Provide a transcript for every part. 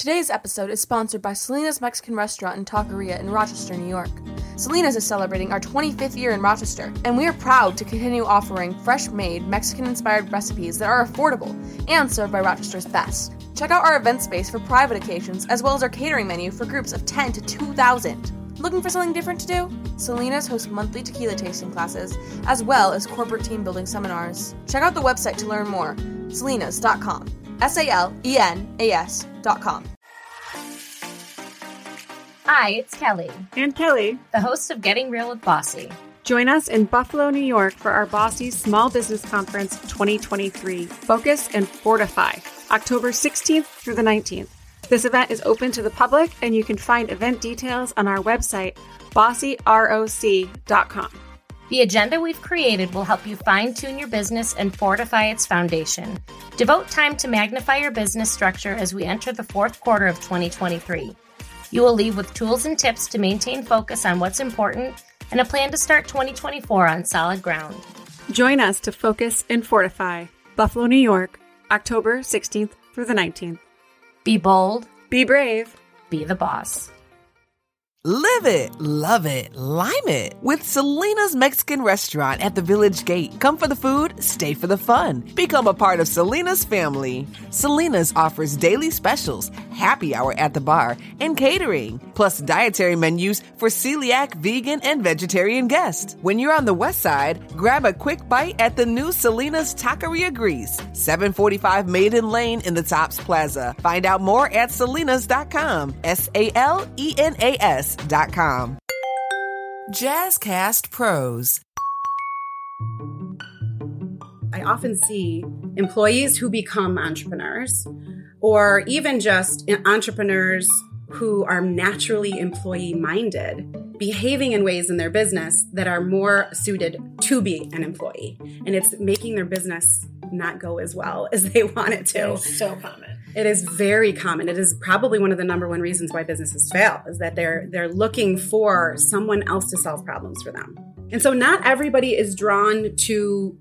Today's episode is sponsored by Salena's Mexican Restaurant and Taqueria in Rochester, New York. Salena's is celebrating our 25th year in Rochester, and we are proud to continue offering fresh made, Mexican inspired recipes that are affordable and served by Rochester's best. Check out our event space for private occasions, as well as our catering menu for groups of 10 to 2,000. Looking for something different to do? Salena's hosts monthly tequila tasting classes, as well as corporate team building seminars. Check out the website to learn more salenas.com. S A L E N A S.com. Hi, it's Kelly, and Kelly, the host of Getting Real with Bossy. Join us in Buffalo, New York for our Bossy Small Business Conference 2023 Focus and Fortify, October 16th through the 19th. This event is open to the public, and you can find event details on our website, bossyroc.com. The agenda we've created will help you fine tune your business and fortify its foundation. Devote time to magnify your business structure as we enter the fourth quarter of 2023. You will leave with tools and tips to maintain focus on what's important and a plan to start 2024 on solid ground. Join us to focus and fortify Buffalo, New York, October 16th through the 19th. Be bold, be brave, be the boss. Live it, love it, lime it with Salena's Mexican Restaurant at the Village Gate. Come for the food, stay for the fun. Become a part of Salena's family. Salena's offers daily specials, happy hour at the bar, and catering, plus dietary menus for celiac, vegan, and vegetarian guests. When you're on the west side, grab a quick bite at the new Salena's Taqueria Greece, 745 Maiden Lane in the Tops Plaza. Find out more at salenas.com. S A L E N A S jazzcast.com. Jazzcast Pros. I often see employees who become entrepreneurs, or even just entrepreneurs who are naturally employee minded, behaving in ways in their business that are more suited to be an employee. And it's making their business not go as well as they want it to. so common. It is very common. It is probably one of the number one reasons why businesses fail is that they're they're looking for someone else to solve problems for them. And so not everybody is drawn to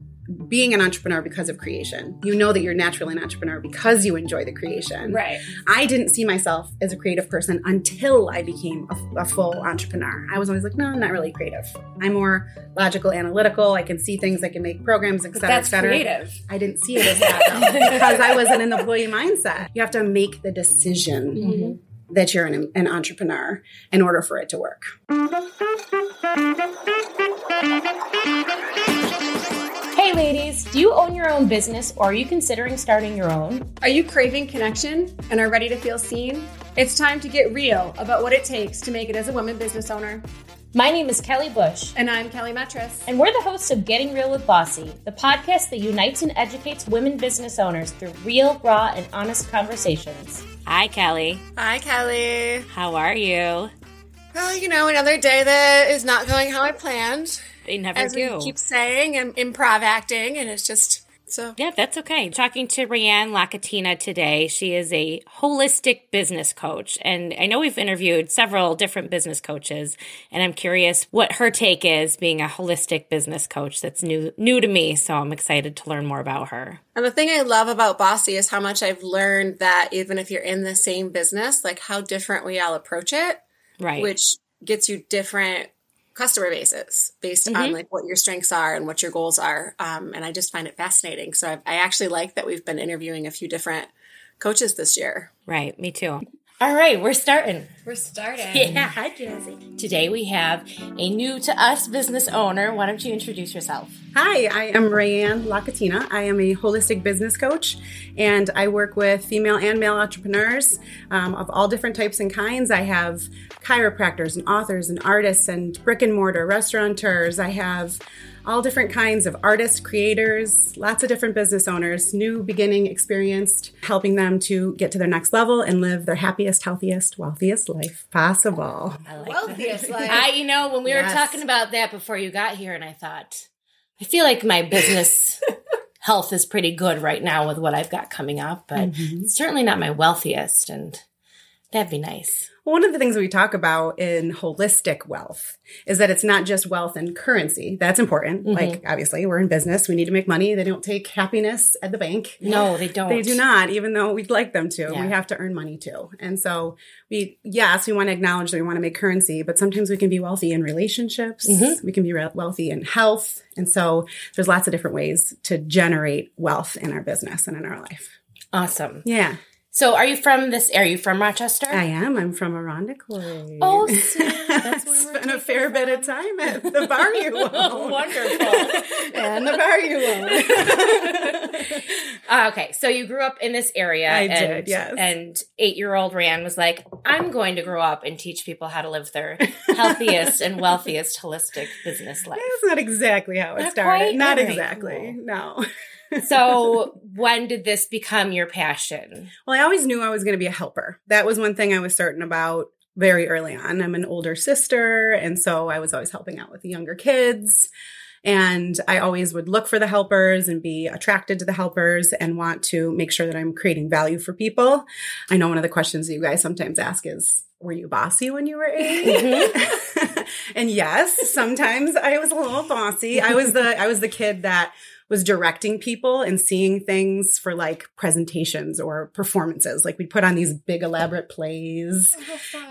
being an entrepreneur because of creation. You know that you're naturally an entrepreneur because you enjoy the creation. Right. I didn't see myself as a creative person until I became a, a full entrepreneur. I was always like, no, I'm not really creative. I'm more logical, analytical. I can see things. I can make programs, et cetera, that's et cetera. creative. I didn't see it as that because I was in an employee mindset. You have to make the decision. Mm-hmm that you're an, an, entrepreneur in order for it to work. Hey, ladies, do you own your own business or are you considering starting your own? Are you craving connection and are ready to feel seen? It's time to get real about what it takes to make it as a woman business owner. My name is Kelly Bush. And I'm Kelly Metris. And we're the hosts of Getting Real with Bossy, the podcast that unites and educates women business owners through real, raw, and honest conversations. Hi, Kelly. Hi, Kelly. How are you? Well, you know, another day that is not going how I planned. They never As do. We keep saying and improv acting, and it's just so. Yeah, that's okay. Talking to Raeanne Lacatena today. She is a holistic business coach. And I know we've interviewed several different business coaches, and I'm curious what her take is being a holistic business coach that's new new to me. So I'm excited to learn more about her. And the thing I love about Bossy is how much I've learned that even if you're in the same business, like how different we all approach it. Right. Which gets you different customer bases based mm-hmm. on like what your strengths are and what your goals are. Um, and I just find it fascinating. So I've, I actually like that we've been interviewing a few different coaches this year. Right. Me too. All right, we're starting. We're starting. Yeah, hi, Jazzy. Today we have a new to us business owner. Why don't you introduce yourself? Hi, I am Raeanne Lacatena. I am a holistic business coach, and I work with female and male entrepreneurs um, of all different types and kinds. I have chiropractors and authors and artists and brick and mortar restaurateurs. I have all different kinds of artists, creators, lots of different business owners, new, beginning, experienced, helping them to get to their next level and live their happiest, healthiest, wealthiest life possible. I like wealthiest life. I, you know, when we yes. were talking about that before you got here, and I thought, I feel like my business health is pretty good right now with what I've got coming up, but mm-hmm. certainly not my wealthiest. And That'd be nice. One of the things we talk about in holistic wealth is that it's not just wealth and currency. That's important. Mhm. Like, obviously, we're in business. We need to make money. They don't take happiness at the bank. No, they don't. They do not, even though we'd like them to. Yeah. We have to earn money too. And so we, yes, we want to acknowledge that we want to make currency, but sometimes we can be wealthy in relationships. Mhm. We can be re- wealthy in health. And so there's lots of different ways to generate wealth in our business and in our life. Awesome. Yeah, So, are you from this? Are you from Rochester? I am. I'm from Irondequoit. Oh, see, that's where spent a fair bit of time at the bar you own. Wonderful. and the bar you own. Uh, okay, so you grew up in this area. I and, did, yes. And eight-year-old Rand was like, "I'm going to grow up and teach people how to live their healthiest and wealthiest holistic business life." That's not exactly how it Not started. quite? Not exactly. No. So, when did this become your passion? Well, I always knew I was going to be a helper. That was one thing I was certain about very early on. I'm an older sister, and so I was always helping out with the younger kids. And I always would look for the helpers and be attracted to the helpers and want to make sure that I'm creating value for people. I know one of the questions that you guys sometimes ask is, were you bossy when you were 8 mm-hmm. and yes, sometimes I was a little bossy. I was the I was the kid that was directing people and seeing things for like presentations or performances. Like we'd put on these big elaborate plays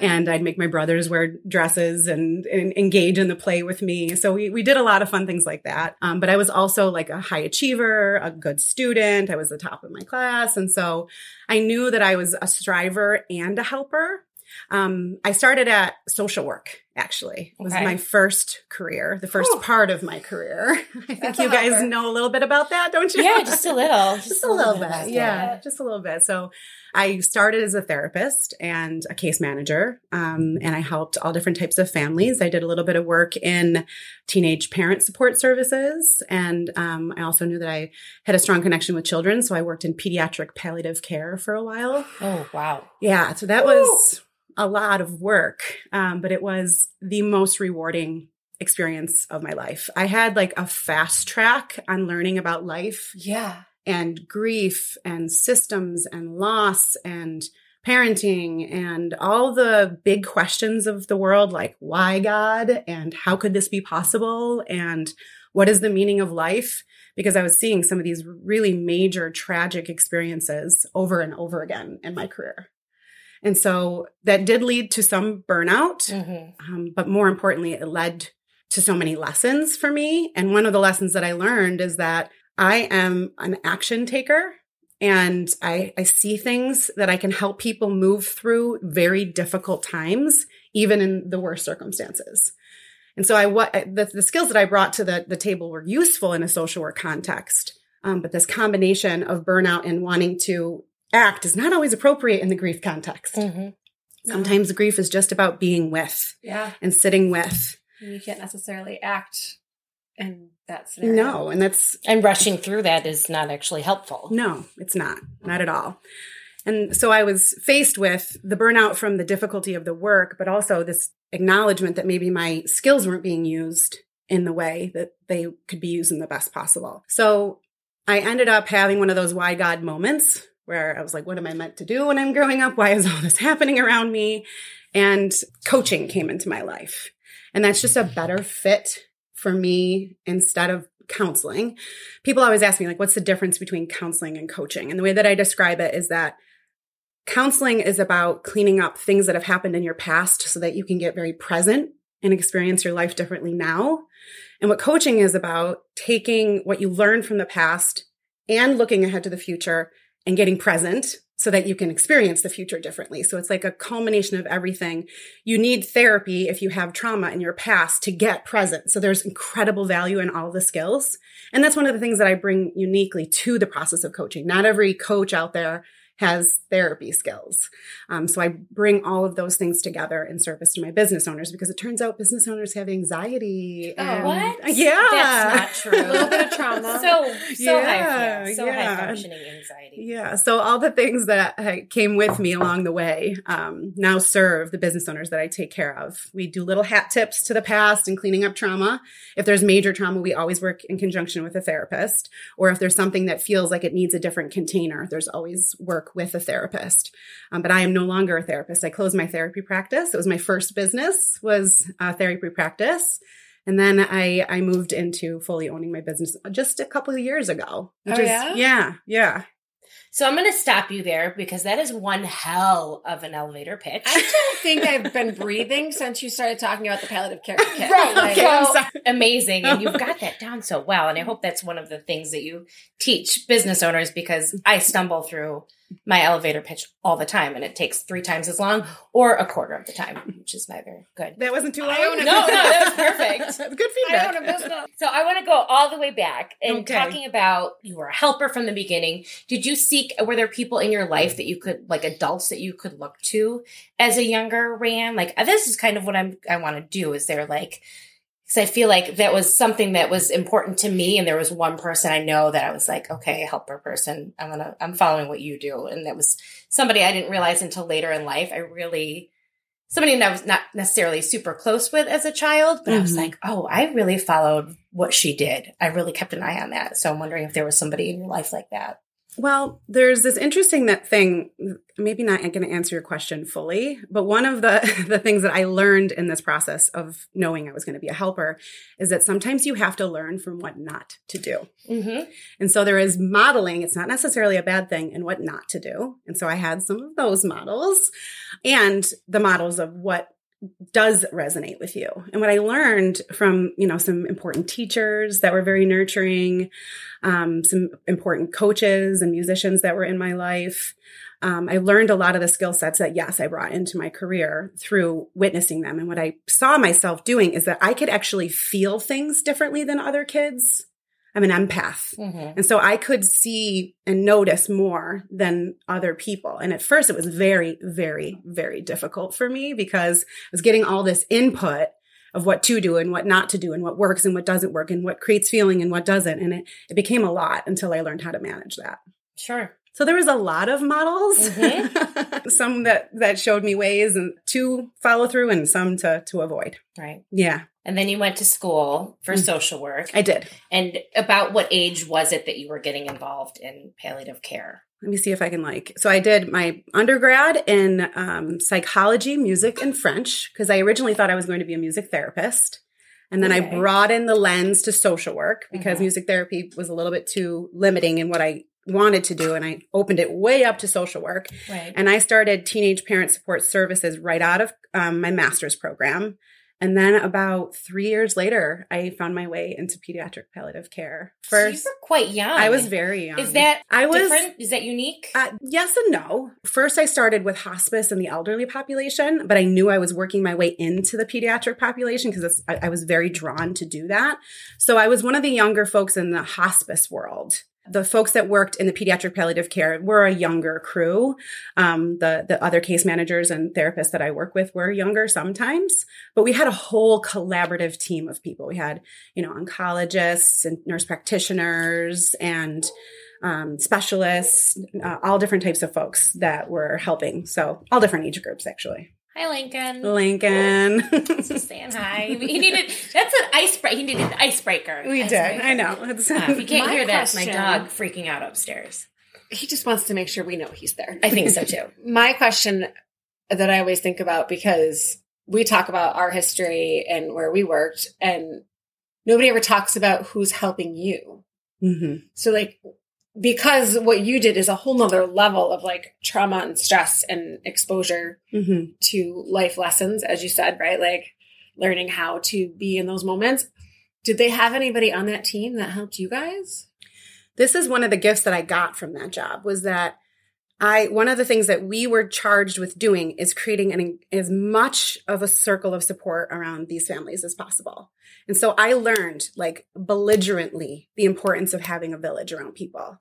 and I'd make my brothers wear dresses and, and engage in the play with me. So we, we did a lot of fun things like that. Um, but I was also like a high achiever, a good student. I was the top of my class. And so I knew that I was a striver and a helper. Um, I started at social work, actually. It was Okay. my first career, the first part of my career. I think That's you guys know a little bit about that, don't you? Yeah, just a little. just a little bit. Yeah, just a little bit. So I started as a therapist and a case manager, um, and I helped all different types of families. I did a little bit of work in teenage parent support services, and um, I also knew that I had a strong connection with children. So I worked in pediatric palliative care for a while. Oh, wow. Yeah, so that was a lot of work, um, but it was the most rewarding experience of my life. I had like a fast track on learning about life Yeah. and grief and systems and loss and parenting and all the big questions of the world like why God and how could this be possible and what is the meaning of life because I was seeing some of these really major tragic experiences over and over again in my career. And so that did lead to some burnout. hmm Um, but more importantly, it led to so many lessons for me. And one of the lessons that I learned is that I am an action taker and I, I see things that I can help people move through very difficult times, even in the worst circumstances. And so I what the, the skills that I brought to the, the table were useful in a social work context. Um, but this combination of burnout and wanting to act is not always appropriate in the grief context. hmm Sometimes grief is just about being with Yeah. and sitting with. You can't necessarily act in that scenario. No, and that's And rushing through that is not actually helpful. no, it's not, not at all. And so I was faced with the burnout from the difficulty of the work, but also this acknowledgement that maybe my skills weren't being used in the way that they could be used in the best possible. So I ended up having one of those why God moments where I was like, what am I meant to do when I'm growing up? Why is all this happening around me? And coaching came into my life. And that's just a better fit for me instead of counseling. People always ask me, like, what's the difference between counseling and coaching? And the way that I describe it is that counseling is about cleaning up things that have happened in your past so that you can get very present and experience your life differently now. And what coaching is about taking what you learned from the past and looking ahead to the future and getting present so that you can experience the future differently. So it's like a culmination of everything. You need therapy if you have trauma in your past to get present. So there's incredible value in all the skills. And that's one of the things that I bring uniquely to the process of coaching. Not every coach out there has therapy skills. Um, so I bring all of those things together in service to my business owners because it turns out business owners have anxiety. Oh, and- What? Yeah. That's not true. A little bit of trauma. So, so Yeah, high, so high functioning anxiety. Yeah. So all the things that came with me along the way um, now serve the business owners that I take care of. We do little hat tips to the past and cleaning up trauma. If there's major trauma, we always work in conjunction with a therapist. Or if there's something that feels like it needs a different container, there's always work work with a therapist. Um, but I am no longer a therapist. I closed my therapy practice. It was my first business was a therapy practice. And then I, I moved into fully owning my business just a couple of years ago. Which oh, is, yeah? Yeah. Yeah. So I'm going to stop you there because that is one hell of an elevator pitch. I don't think I've been breathing since you started talking about the palliative care kit. right. Like, so amazing. And you've got that down so well. And I hope that's one of the things that you teach business owners because I stumble through my elevator pitch all the time and it takes three times as long or a quarter of the time, which is neither good. That wasn't too long. no, no, that was perfect. good feedback. I so I want to go all the way back and okay. talking about you were a helper from the beginning. Did you seek, were there people in your life that you could, like adults that you could look to as a younger Ran? Like, this is kind of what I'm, I want to do. Is there like, because I feel like that was something that was important to me. And there was one person I know that I was like, okay, helper person. I'm gonna, I'm following what you do. And that was somebody I didn't realize until later in life. I really, somebody that I was not necessarily super close with as a child, but mm-hmm. I was mm-hmm. like, oh, I really followed what she did. I really kept an eye on that. So I'm wondering if there was somebody in your life like that. Well, there's this interesting that thing. Maybe not going to answer your question fully, but one of the the things that I learned in this process of knowing I was going to be a helper is that sometimes you have to learn from what not to do. Mm-hmm. And so there is modeling. It's not necessarily a bad thing, and what not to do. And so I had some of those models, and the models of what does resonate with you. And what I learned from, you know, some important teachers that were very nurturing, um, some important coaches and musicians that were in my life. Um, I learned a lot of the skill sets that, yes, I brought into my career through witnessing them. And what I saw myself doing is that I could actually feel things differently than other kids. I'm an empath. Mm-hmm. And so I could see and notice more than other people. And at first it was very, very, very difficult for me because I was getting all this input of what to do and what not to do and what works and what doesn't work and what creates feeling and what doesn't. And it, it became a lot until I learned how to manage that. Sure. So there was a lot of models, mm-hmm. some that that showed me ways and to follow through and some to to avoid. Right. Yeah. And then you went to school for mm-hmm. social work. I did. And about what age was it that you were getting involved in palliative care? Let me see if I can like. So I did my undergrad in um, psychology, music, and French because I originally thought I was going to be a music therapist. And then okay. I brought in the lens to social work because mm-hmm. music therapy was a little bit too limiting in what I wanted to do and I opened it way up to social work. Right. And I started teenage parent support services right out of um, my master's program. And then about three years later, I found my way into pediatric palliative care. First, so you were quite young. I was very young. Is that I was different? Is that unique? Uh, yes and no. First, I started with hospice and the elderly population, but I knew I was working my way into the pediatric population because I, I was very drawn to do that. So I was one of the younger folks in the hospice world the folks that worked in the pediatric palliative care were a younger crew. Um, the the other case managers and therapists that I work with were younger sometimes, but we had a whole collaborative team of people. We had you know oncologists and nurse practitioners and um, specialists, uh, all different types of folks that were helping. So all different age groups actually. Hi, Lincoln. Lincoln. Just saying hi. He needed that's an icebreaker. He needed an icebreaker. We icebreaker. did. I know. Uh, if you can't my hear that, my dog freaking out upstairs. He just wants to make sure we know he's there. I think so too. my question that I always think about because we talk about our history and where we worked, and nobody ever talks about who's helping you. Mm-hmm. So, like, because what you did is a whole nother level of like trauma and stress and exposure mm-hmm. to life lessons, as you said, right? Like learning how to be in those moments. Did they have anybody on that team that helped you guys? This is one of the gifts that I got from that job was that I one of the things that we were charged with doing is creating an as much of a circle of support around these families as possible. And so I learned like belligerently the importance of having a village around people.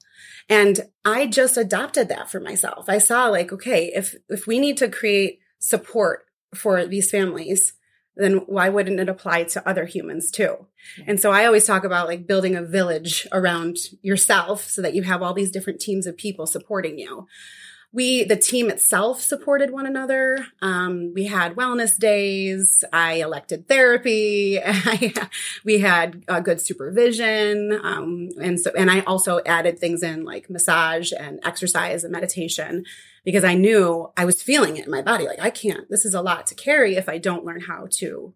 And I just adopted that for myself. I saw like okay, if if we need to create support for these families, then why wouldn't it apply to other humans too? And so I always talk about like building a village around yourself so that you have all these different teams of people supporting you. we the team itself supported one another. Um, we had wellness days. I elected therapy. We had uh, good supervision. Um, and so and i also added things in like massage and exercise and meditation because i knew i was feeling it in my body like i can't this is a lot to carry if i don't learn how to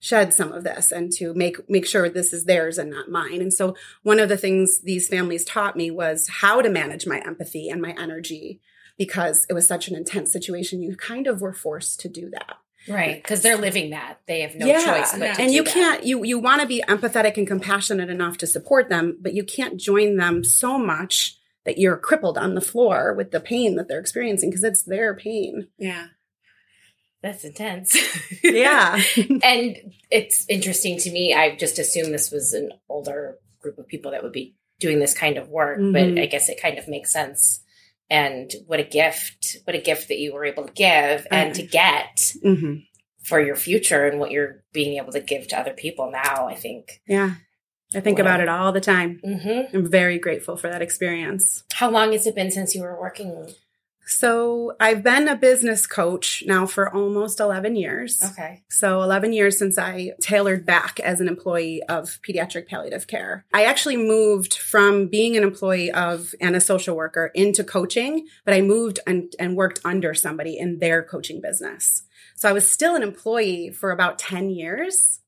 shed some of this and to make make sure this is theirs and not mine. And so one of the things these families taught me was how to manage my empathy and my energy because it was such an intense situation. You kind of were forced to do that. Right, because they're living that. They have no yeah. choice but And you that. can't you you want to be empathetic and compassionate enough to support them, but you can't join them so much that you're crippled on the floor with the pain that they're experiencing because it's their pain. Yeah that's intense. yeah. and it's interesting to me. I just assumed this was an older group of people that would be doing this kind of work, mm-hmm. but I guess it kind of makes sense. And what a gift, what a gift that you were able to give and to get mm-hmm. for your future and what you're being able to give to other people now, I think. Yeah. I think about it all the time. Mm-hmm. I'm very grateful for that experience. How long has it been since you were working so I've been a business coach now for almost 11 years. Okay. So 11 years since I tailored back as an employee of pediatric palliative care. I actually moved from being an employee of and a social worker into coaching, but I moved and, and worked under somebody in their coaching business. So I was still an employee for about 10 years.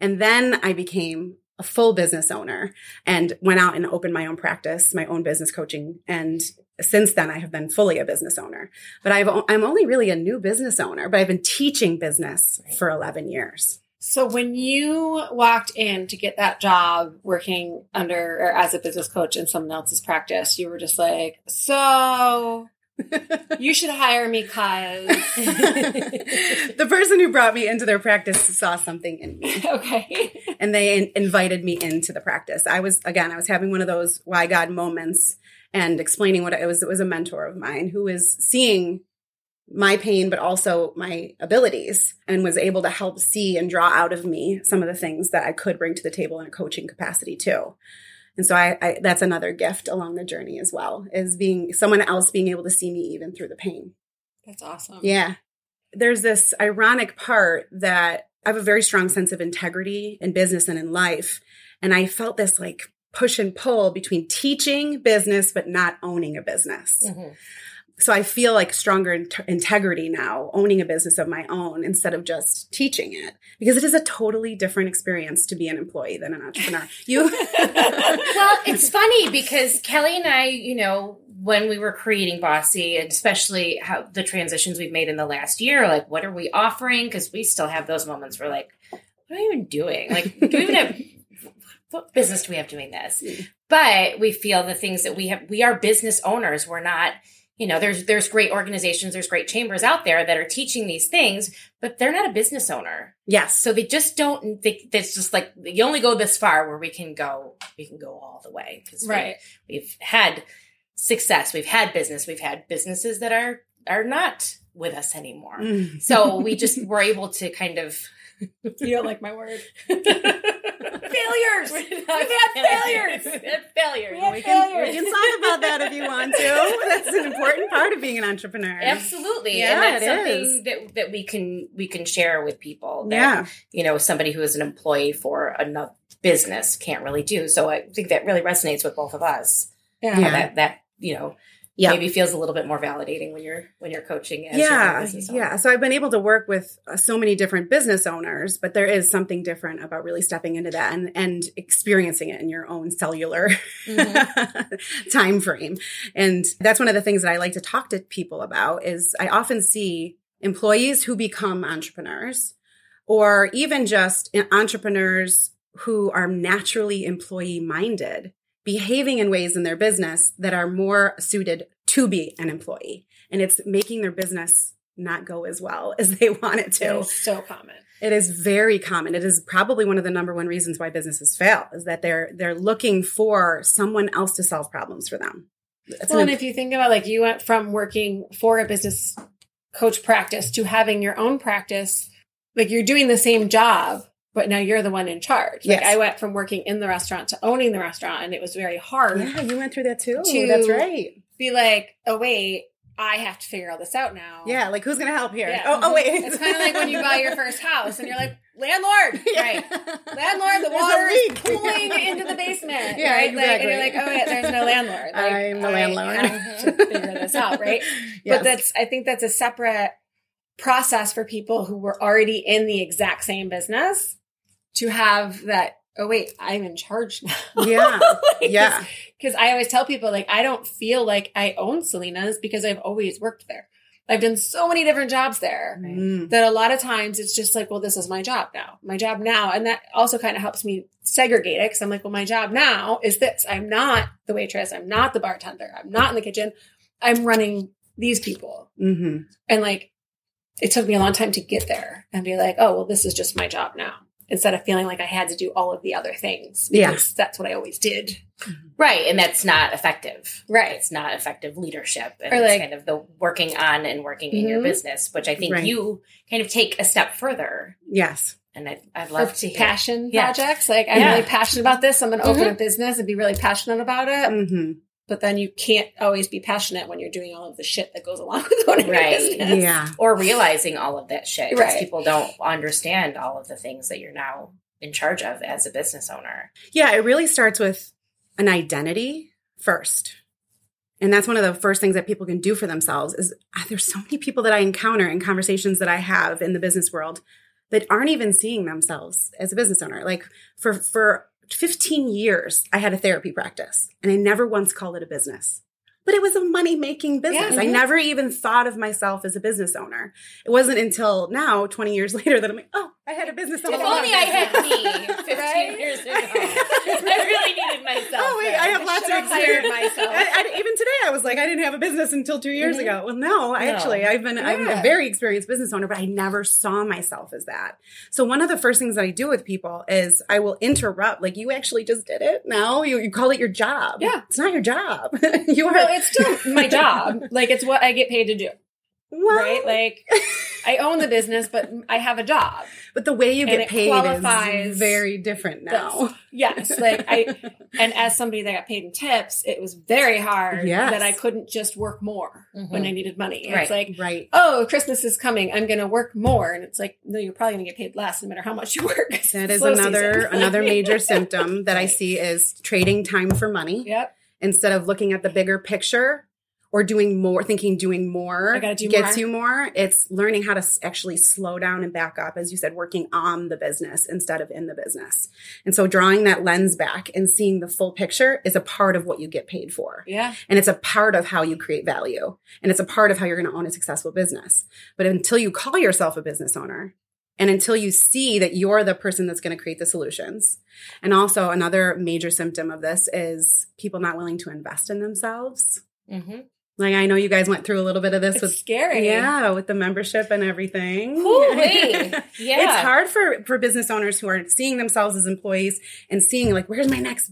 And then I became a full business owner and went out and opened my own practice, my own business coaching. And since then, I have been fully a business owner. But I've, I'm only really a new business owner, but I've been teaching business for 11 years. So when you walked in to get that job working under or as a business coach in someone else's practice, you were just like, so you should hire me cause the person who brought me into their practice saw something in me. Okay. And they in- invited me into the practice. I was again, I was having one of those why God moments and explaining what it was. It was a mentor of mine who was seeing my pain, but also my abilities and was able to help see and draw out of me some of the things that I could bring to the table in a coaching capacity too. And so I, I, that's another gift along the journey as well is being someone else being able to see me even through the pain. That's awesome. Yeah. There's this ironic part that I have a very strong sense of integrity in business and in life. And I felt this like push and pull between teaching business, but not owning a business. Mm-hmm so I feel like stronger in- integrity now, owning a business of my own instead of just teaching it, because it is a totally different experience to be an employee than an entrepreneur. You, well, it's funny because Kelly and I, you know, when we were creating Bossy, and especially how the transitions we've made in the last year, like what are we offering? Because we still have those moments where, like, what are we even doing? Like, do we even have what business do we have doing this? Mm. But we feel the things that we have, we are business owners. We're not you know there's there's great organizations there's great chambers out there that are teaching these things but they're not a business owner. Yes. So they just don't they it's just like you only go this far where we can go we can go all the way because right. we, we've had success we've had business we've had businesses that are are not with us anymore. Mm. so we just were able to kind of you don't like my word failures. We've had failures. Had failures. We, we, can, failures. we can talk about that if you want to. That's an important part of being an entrepreneur. Absolutely. Yeah, and that's something that, that we can we can share with people that yeah. you know, somebody who is an employee for another business can't really do. So I think that really resonates with both of us. Yeah. That that, you know, yeah. maybe feels a little bit more validating when you're when you're coaching yeah yeah so i've been able to work with uh, so many different business owners but there is something different about really stepping into that and and experiencing it in your own cellular mm-hmm. time frame and that's one of the things that i like to talk to people about is i often see employees who become entrepreneurs or even just entrepreneurs who are naturally employee minded behaving in ways in their business that are more suited to be an employee. And it's making their business not go as well as they want it to. It so common. It is very common. It is probably one of the number one reasons why businesses fail is that they're they're looking for someone else to solve problems for them. well, and if you think about like you went from working for a business coach practice to having your own practice, like you're doing the same job, but now you're the one in charge. Like yes. I went from working in the restaurant to owning the restaurant and it was very hard. Yeah, you went through that too. To That's right. Be like, oh wait, I have to figure all this out now. Yeah, like who's gonna help here? Yeah. Oh, oh, wait. It's kind of like when you buy your first house and you're like, landlord, right? Landlord, the There's water is pooling into the basement. Yeah, right? Like, and you're like, oh yeah, there's no landlord. Like, I'm the landlord. I have to figure this out, right? Yes. But that's I think that's a separate process for people who were already in the exact same business to have that. Oh wait, I'm in charge now. Yeah. Yeah. Because I always tell people like I don't feel like I own Salena's because I've always worked there. I've done so many different jobs there Mm. that a lot of times it's just like, well, this is my job now, my job now. And that also kind of helps me segregate it because I'm like, well, my job now is this. I'm not the waitress. I'm not the bartender. I'm not in the kitchen. I'm running these people. hmm And like, it took me a long time to get there and be like, oh, well, this is just my job now. Instead of feeling like I had to do all of the other things. Yeah. Because that's what I always did. Right. And that's not effective. Right. It's not effective leadership. And Or it's like- kind of the working on and working in your Mhm. business, which I think Right. you kind of take a step further. Yes. And I'd, I'd For love to hear. passion Yeah. projects. Like, I'm Yeah. really passionate about this. I'm going to open Mhm. a business and be really passionate about it. hmm but then you can't always be passionate when you're doing all of the shit that goes along with owning Right. a business. Yeah. Or realizing all of that shit. 'cause Right. People don't understand all of the things that you're now in charge of as a business owner. Yeah, it really starts with an identity first. And that's one of the first things that people can do for themselves is ah, there's so many people that I encounter in conversations that I have in the business world that aren't even seeing themselves as a business owner. Like for for 15 years I had a therapy practice and I never once called it a business. But it was a money making business. Yeah. I mm-hmm. never even thought of myself as a business owner. It wasn't until now, 20 years later, that I'm like, oh, I had a business. If only I had me 15 Right? years ago. I really needed myself. Oh wait, then. I have lots of should have hired experience. myself. I, I- even today, I was like, I didn't have a business until two years mm-hmm. ago. Well, no, I No. actually, I've been, I'm a very experienced business owner, but I never saw myself as that. So one of the first things that I do with people is I will interrupt. Like, you actually just did it. Now you, you call it your job. Yeah. it's not your job. you are. Well, it's still my job. Like it's what I get paid to do, right? Like I own the business, but I have a job. but the way you get paid is very different now. Yes, like I, and as somebody that got paid in tips, it was very hard Yes. that I couldn't just work more when I mm-hmm. needed money. Right. It's like, right. oh, Christmas is coming. I'm going to work more, and it's like, no, you're probably going to get paid less no matter how much you work. That is another another major symptom that I see is trading time for money. Yep. Instead of looking at the bigger picture or doing more, thinking doing more do gets more. you more. It's learning how to actually slow down and back up, as you said, working on the business instead of in the business. And so drawing that lens back and seeing the full picture is a part of what you get paid for. Yeah. And it's a part of how you create value. And it's a part of how you're going to own a successful business. But until you call yourself a business owner, and until you see that you're the person that's going to create the solutions. And also, another major symptom of this is people not willing to invest in themselves. Mhm. Like, I know you guys went through a little bit of this It's with scary. yeah, with the membership and everything. Hoo-wee. Yeah. It's hard for for business owners who are seeing themselves as employees and seeing like where's my next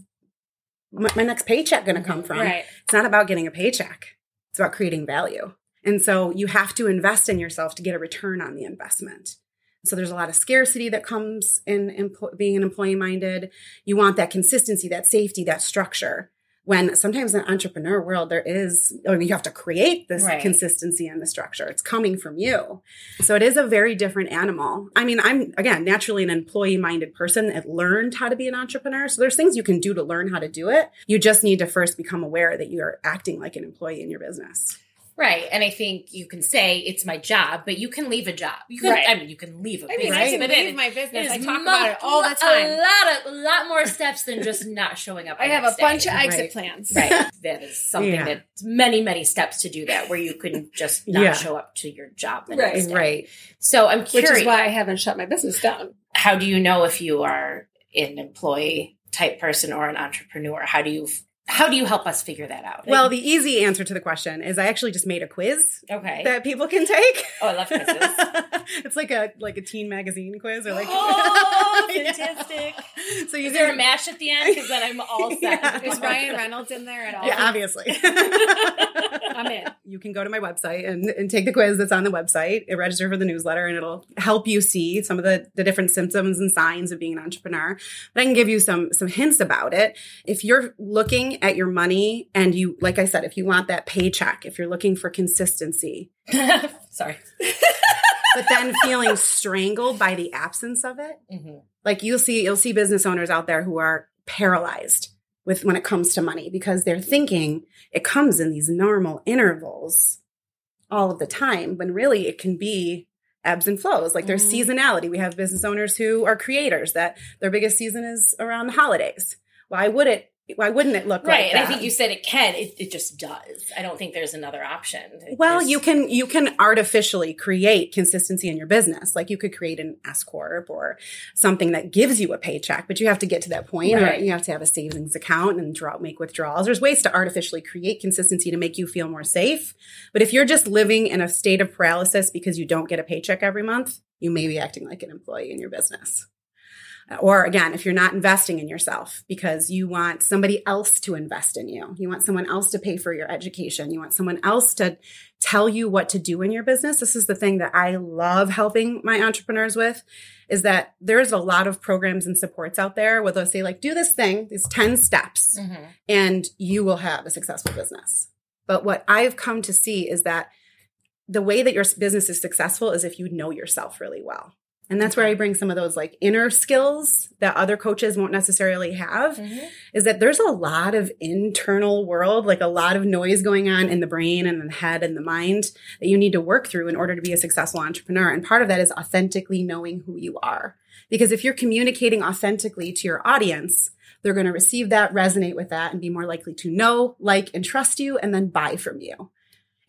my, my next paycheck going to come from? Right. It's not about getting a paycheck. It's about creating value. And so you have to invest in yourself to get a return on the investment. So there's a lot of scarcity that comes in empl- being an employee minded. You want that consistency, that safety, that structure. When sometimes in the entrepreneur world, there is, or you have to create this Right. consistency and the structure. It's coming from you. So it is a very different animal. I mean, I'm, again, naturally an employee minded person that learned how to be an entrepreneur. So there's things you can do to learn how to do it. You just need to first become aware that you are acting like an employee in your business. Right. And I think you can say it's my job, but you can leave a job. You can, Right. I mean, you can leave a I mean, business. I can but leave it- my business. I talk about it all the time. A lot of, a lot more steps than just not showing up. I have a bunch day. of exit Right. plans. Right. That is something Yeah. that's many, many steps to do that where you couldn't just not Yeah. show up to your job the Right. next day. Right. So I'm Which curious. is why I haven't shut my business down. how do you know if you are an employee type person or an entrepreneur? How do you how do you help us figure that out? Well, the easy answer to the question is I actually just made a quiz okay. that people can take. oh, I love quizzes. it's like a like a teen magazine quiz or like Oh, Yeah. fantastic. So you Is there a mash at the end? Because then I'm all set. Yeah. Is Ryan Reynolds in there at all? Yeah, obviously. I'm in. You can go to my website and, and take the quiz that's on the website, and register for the newsletter, and it'll help you see some of the, the different symptoms and signs of being an entrepreneur. But I can give you some some hints about it. If you're looking at your money and you, like I said, if you want that paycheck, if you're looking for consistency, sorry, but then feeling strangled by the absence of it, mm-hmm. like you'll see, you'll see business owners out there who are paralyzed with when it comes to money because they're thinking it comes in these normal intervals all of the time when really it can be ebbs and flows. Like there's mm-hmm. seasonality. We have business owners who are creators that their biggest season is around the holidays. Why would it why wouldn't it look right? Like and I think you said it can. It, it just does. I don't think there's another option. It well, just... you can you can artificially create consistency in your business. Like you could create an S corp or something that gives you a paycheck, but you have to get to that point. Right. Or you have to have a savings account and draw make withdrawals. There's ways to artificially create consistency to make you feel more safe. But if you're just living in a state of paralysis because you don't get a paycheck every month, you may be acting like an employee in your business. Or again, if you're not investing in yourself because you want somebody else to invest in you, you want someone else to pay for your education, you want someone else to tell you what to do in your business. This is the thing that I love helping my entrepreneurs with is that there's a lot of programs and supports out there where they'll say like, do this thing, these 10 steps, mm-hmm. and you will have a successful business. But what I've come to see is that the way that your business is successful is if you know yourself really well. And that's where I bring some of those like inner skills that other coaches won't necessarily have mm-hmm. is that there's a lot of internal world, like a lot of noise going on in the brain and the head and the mind that you need to work through in order to be a successful entrepreneur. And part of that is authentically knowing who you are. Because if you're communicating authentically to your audience, they're going to receive that, resonate with that, and be more likely to know, like, and trust you and then buy from you.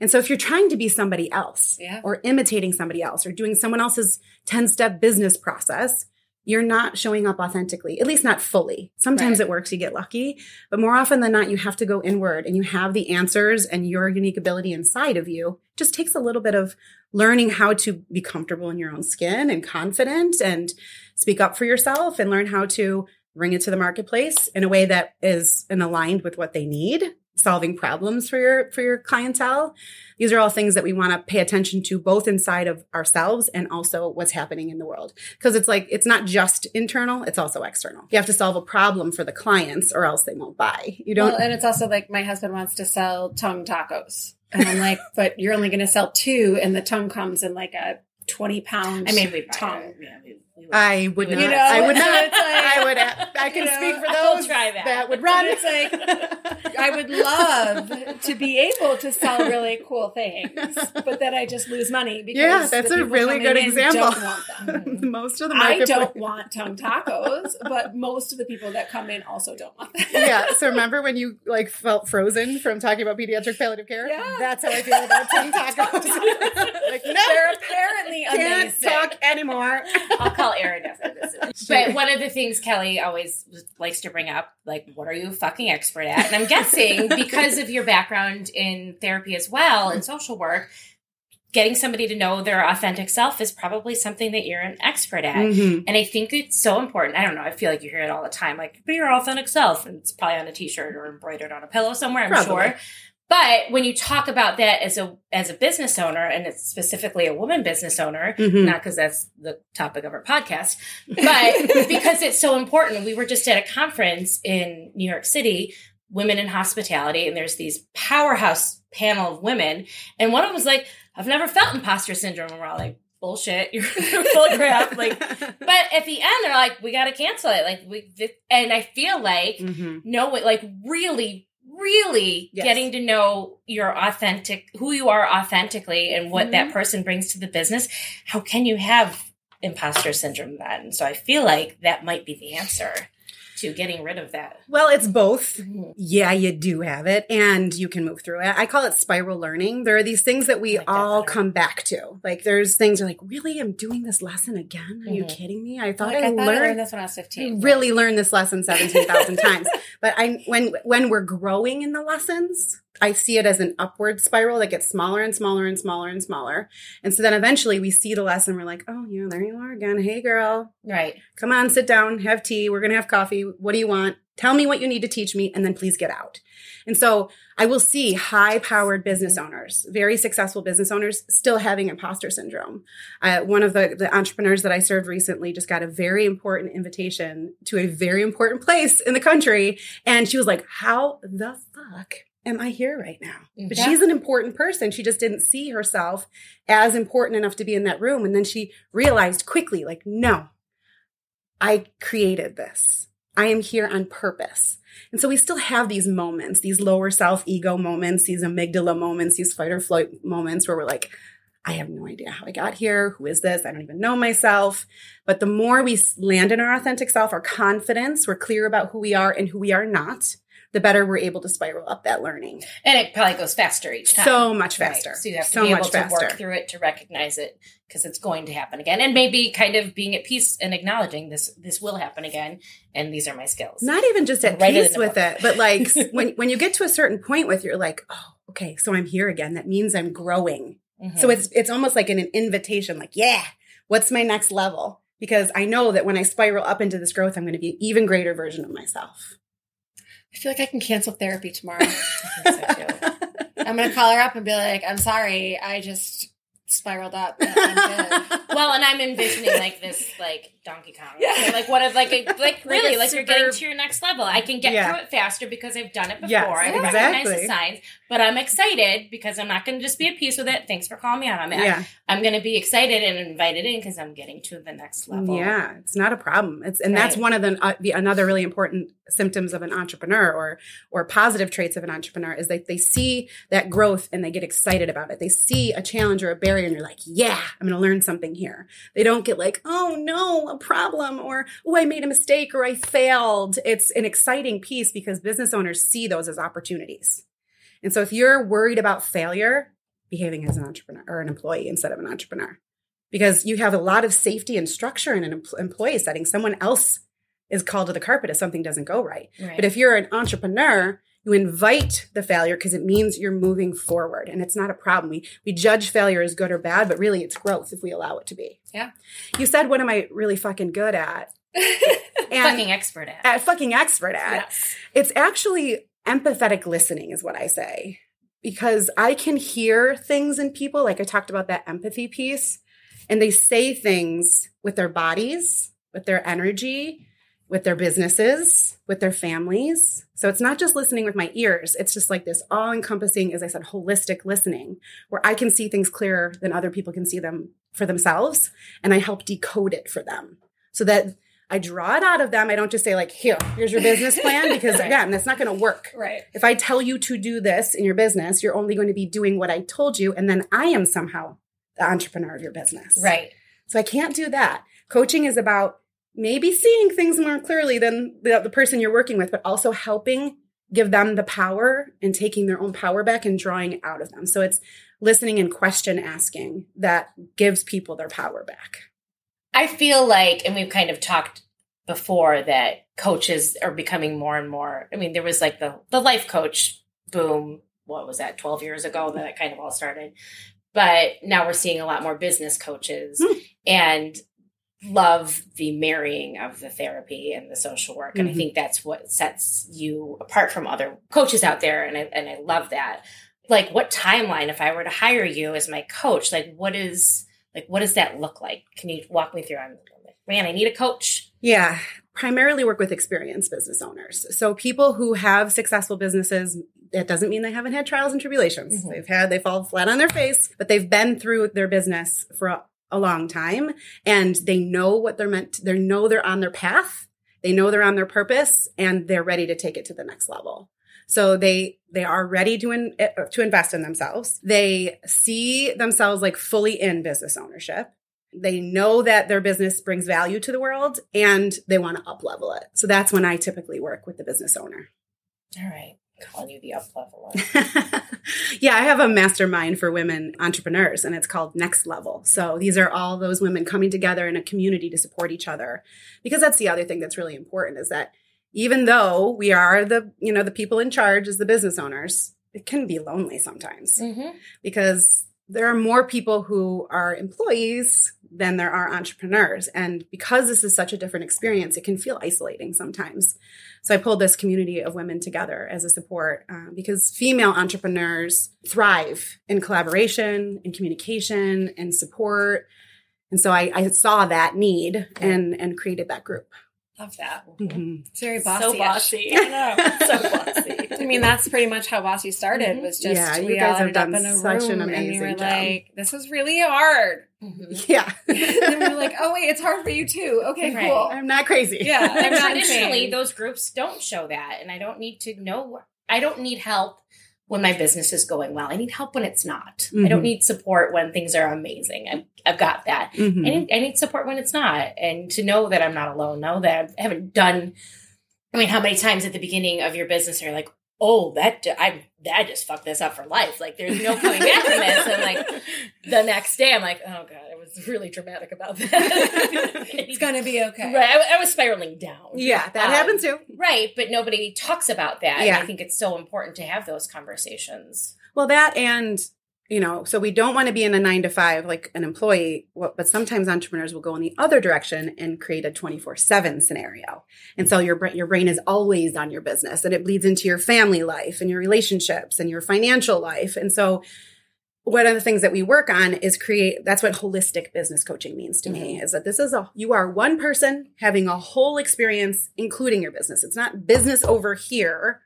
And so if you're trying to be somebody else yeah. or imitating somebody else or doing someone else's 10 step business process, you're not showing up authentically, at least not fully. Sometimes right. it works, you get lucky, but more often than not, you have to go inward and you have the answers and your unique ability inside of you. It just takes a little bit of learning how to be comfortable in your own skin and confident and speak up for yourself and learn how to bring it to the marketplace in a way that is and aligned with what they need solving problems for your for your clientele. These are all things that we want to pay attention to both inside of ourselves and also what's happening in the world. Because it's like it's not just internal it's also external. You have to solve a problem for the clients or else they won't buy. You don't well, and it's also like my husband wants to sell tongue tacos. And i'm like but you're only going to sell two and the tongue comes in like a 20 pound i mean we tongue yeah, we, I would not. You know, I would not. Like, I would. I can you know, speak for those that. that would run. It's like I would love to be able to sell really cool things, but then I just lose money because yeah, that's a really good example. most of the I don't want tongue tacos, but most of the people that come in also don't want them. yeah. So remember when you like felt frozen from talking about pediatric palliative care? Yeah. That's how I feel about tongue tacos. like no, they're apparently can't amazing. talk anymore. I'll call Erin after this. But one of the things Kelly always likes to bring up, like, what are you fucking expert at? And I'm guessing because of your background in therapy as well and social work, getting somebody to know their authentic self is probably something that you're an expert at. Mm-hmm. And I think it's so important. I don't know. I feel like you hear it all the time, like, be your authentic self. And it's probably on a t-shirt or embroidered on a pillow somewhere, I'm probably. sure. But when you talk about that as a as a business owner, and it's specifically a woman business owner, mm-hmm. not because that's the topic of our podcast, but because it's so important. We were just at a conference in New York City, women in hospitality, and there's these powerhouse panel of women, and one of them was like, "I've never felt imposter syndrome," and we're all like, bullshit. You're full of crap. Like, but at the end, they're like, we got to cancel it. Like, we, and I feel like, mm-hmm. no, like really really yes. getting to know your authentic who you are authentically and what mm-hmm. that person brings to the business how can you have imposter syndrome then so i feel like that might be the answer to getting rid of that? Well, it's both. Mm-hmm. Yeah, you do have it and you can move through it. I call it spiral learning. There are these things that we like all that come back to. Like there's things are like, really? I'm doing this lesson again? Are mm-hmm. you kidding me? I thought, like, I, I, thought learned, I, learned, this when I was 15. Really learned this lesson 17,000 times. But I when when we're growing in the lessons, I see it as an upward spiral that gets smaller and smaller and smaller and smaller. And so then eventually we see the lesson. We're like, oh, yeah, there you are again. Hey, girl. Right. Come on, sit down, have tea. We're going to have coffee. What do you want? Tell me what you need to teach me, and then please get out. And so I will see high powered business owners, very successful business owners, still having imposter syndrome. Uh, one of the, the entrepreneurs that I served recently just got a very important invitation to a very important place in the country. And she was like, How the fuck am I here right now? Mm-hmm. But yeah. she's an important person. She just didn't see herself as important enough to be in that room. And then she realized quickly, like, no, I created this. I am here on purpose. And so we still have these moments, these lower self ego moments, these amygdala moments, these fight or flight moments where we're like, I have no idea how I got here. Who is this? I don't even know myself. But the more we land in our authentic self, our confidence, we're clear about who we are and who we are not, the better we're able to spiral up that learning. And it probably goes faster each time. So much faster. Right. So you have to so be able to faster. work through it to recognize it because it's going to happen again. And maybe kind of being at peace and acknowledging this this will happen again and these are my skills. Not even just at peace with it, but like when when you get to a certain point with you're like, "Oh, okay, so I'm here again. That means I'm growing." Mm-hmm. So it's it's almost like an, an invitation like, "Yeah, what's my next level?" Because I know that when I spiral up into this growth, I'm going to be an even greater version of myself. I feel like I can cancel therapy tomorrow. I'm going to call her up and be like, I'm sorry. I just spiraled up. well, and I'm envisioning like this, like Donkey Kong. Yeah. like what if, like, a, like really, like, super... you're getting to your next level. I can get yeah. through it faster because I've done it before. Yes, I exactly. recognize the signs, but I'm excited because I'm not going to just be at peace with it. Thanks for calling me out on that. Yeah. I'm going to be excited and invited in because I'm getting to the next level. Yeah, it's not a problem. It's and right. that's one of the, uh, the another really important symptoms of an entrepreneur or or positive traits of an entrepreneur is that they see that growth and they get excited about it. They see a challenge or a barrier and they're like, "Yeah, I'm going to learn something here." They don't get like, "Oh no, a problem," or "Oh, I made a mistake," or "I failed." It's an exciting piece because business owners see those as opportunities. And so if you're worried about failure, behaving as an entrepreneur or an employee instead of an entrepreneur, because you have a lot of safety and structure in an employee setting. Someone else is called to the carpet if something doesn't go right. right. But if you're an entrepreneur, you invite the failure because it means you're moving forward and it's not a problem. We, we judge failure as good or bad, but really it's growth if we allow it to be. Yeah. You said, what am I really fucking good at? fucking expert at. At fucking expert at. Yes. It's actually empathetic listening is what I say because I can hear things in people. Like I talked about that empathy piece and they say things with their bodies, with their energy, with their businesses, with their families. So it's not just listening with my ears. It's just like this all encompassing, as I said, holistic listening where I can see things clearer than other people can see them for themselves. And I help decode it for them so that I draw it out of them. I don't just say like, here, here's your business plan because right. again, that's not going to work. Right. If I tell you to do this in your business, you're only going to be doing what I told you. And then I am somehow the entrepreneur of your business. Right. So I can't do that. Coaching is about maybe seeing things more clearly than the, the person you're working with, but also helping give them the power and taking their own power back and drawing it out of them. So it's listening and question asking that gives people their power back. I feel like, and we've kind of talked before that coaches are becoming more and more. I mean, there was like the the life coach boom. What was that? Twelve years ago that it kind of all started. But now we're seeing a lot more business coaches mm. and love the marrying of the therapy and the social work. And mm-hmm. I think that's what sets you apart from other coaches out there. And I, and I love that. Like what timeline, if I were to hire you as my coach, like what is, like, what does that look like? Can you walk me through? I'm like, man, I need a coach. Yeah. Primarily work with experienced business owners. So people who have successful businesses, it doesn't mean they haven't had trials and tribulations. Mm-hmm. They've had, they fall flat on their face, but they've been through their business for a, long time and they know what they're meant to, they know they're on their path. They know they're on their purpose and they're ready to take it to the next level. So they they are ready to in, eh, to invest in themselves. They see themselves like fully in business ownership. They know that their business brings value to the world and they want to up level it. So that's when I typically work with the business owner. All right calling you the up level. yeah, I have a mastermind for women entrepreneurs and it's called Next Level. So these are all those women coming together in a community to support each other. Because that's the other thing that's really important is that even though we are the, you know, the people in charge as the business owners, it can be lonely sometimes mm-hmm. because there are more people who are employees than there are entrepreneurs. And because this is such a different experience, it can feel isolating sometimes. So I pulled this community of women together as a support uh, because female entrepreneurs thrive in collaboration, in communication, and support. And so I, I saw that need and and created that group. Love that. Mm-hmm. It's very bossy. So bossy. I know. so bossy. I mean, that's pretty much how bossy started. Mm-hmm. Was just yeah, we all ended up in a such room an amazing and we were job. like, "This is really hard." Mm-hmm. Yeah. and we're like, "Oh wait, it's hard for you too." Okay, right. cool. I'm not crazy. Yeah. I'm traditionally, those groups don't show that, and I don't need to know. I don't need help when my business is going well. I need help when it's not. Mm-hmm. I don't mm-hmm. need support when things are amazing. I've, I've got that. Mm-hmm. I, need, I need support when it's not. And to know that I'm not alone, know that I haven't done. I mean, how many times at the beginning of your business are you like, oh, that I I just fucked this up for life. Like there's no coming back from this. And like the next day, I'm like, oh god, I was really dramatic about that. it's gonna be okay. Right, I, I was spiraling down. Yeah, that um, happened too. Right, but nobody talks about that. Yeah. And I think it's so important to have those conversations. Well, that and you know, so we don't want to be in a nine to five like an employee, but sometimes entrepreneurs will go in the other direction and create a 24 seven scenario. And so your, your brain is always on your business and it bleeds into your family life and your relationships and your financial life. And so one of the things that we work on is create that's what holistic business coaching means to mm-hmm. me is that this is a you are one person having a whole experience including your business it's not business over here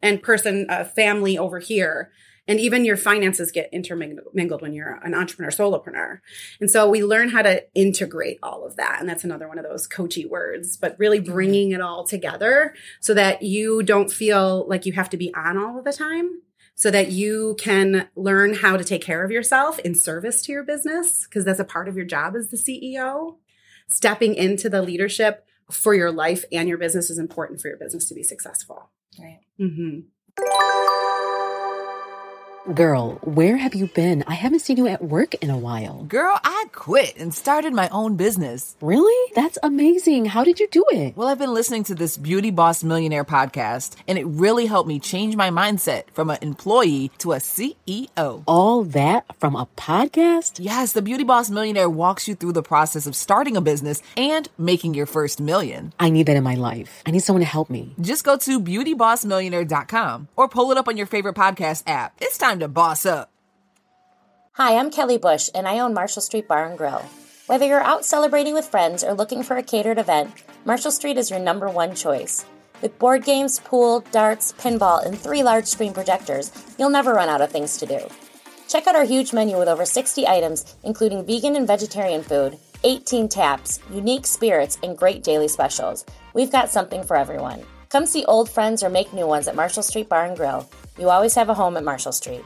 and person uh, family over here and even your finances get intermingled when you're an entrepreneur, solopreneur. And so we learn how to integrate all of that. And that's another one of those coachy words, but really mm-hmm. bringing it all together so that you don't feel like you have to be on all of the time so that you can learn how to take care of yourself in service to your business because that's a part of your job as the CEO. Stepping into the leadership for your life and your business is important for your business to be successful. Right. Mm-hmm. Girl, where have you been? I haven't seen you at work in a while. Girl, I quit and started my own business. Really? That's amazing. How did you do it? Well, I've been listening to this Beauty Boss Millionaire podcast, and it really helped me change my mindset from an employee to a CEO. All that from a podcast? Yes, the Beauty Boss Millionaire walks you through the process of starting a business and making your first million. I need that in my life. I need someone to help me. Just go to beautybossmillionaire.com or pull it up on your favorite podcast app. It's time time to boss up. Hi, I'm Kelly Bush, and I own Marshall Street Bar and Grill. Whether you're out celebrating with friends or looking for a catered event, Marshall Street is your number one choice. With board games, pool, darts, pinball, and three large screen projectors, you'll never run out of things to do. Check out our huge menu with over 60 items, including vegan and vegetarian food, 18 taps, unique spirits, and great daily specials. We've got something for everyone. Come see old friends or make new ones at Marshall Street Bar and Grill. You always have a home at Marshall Street.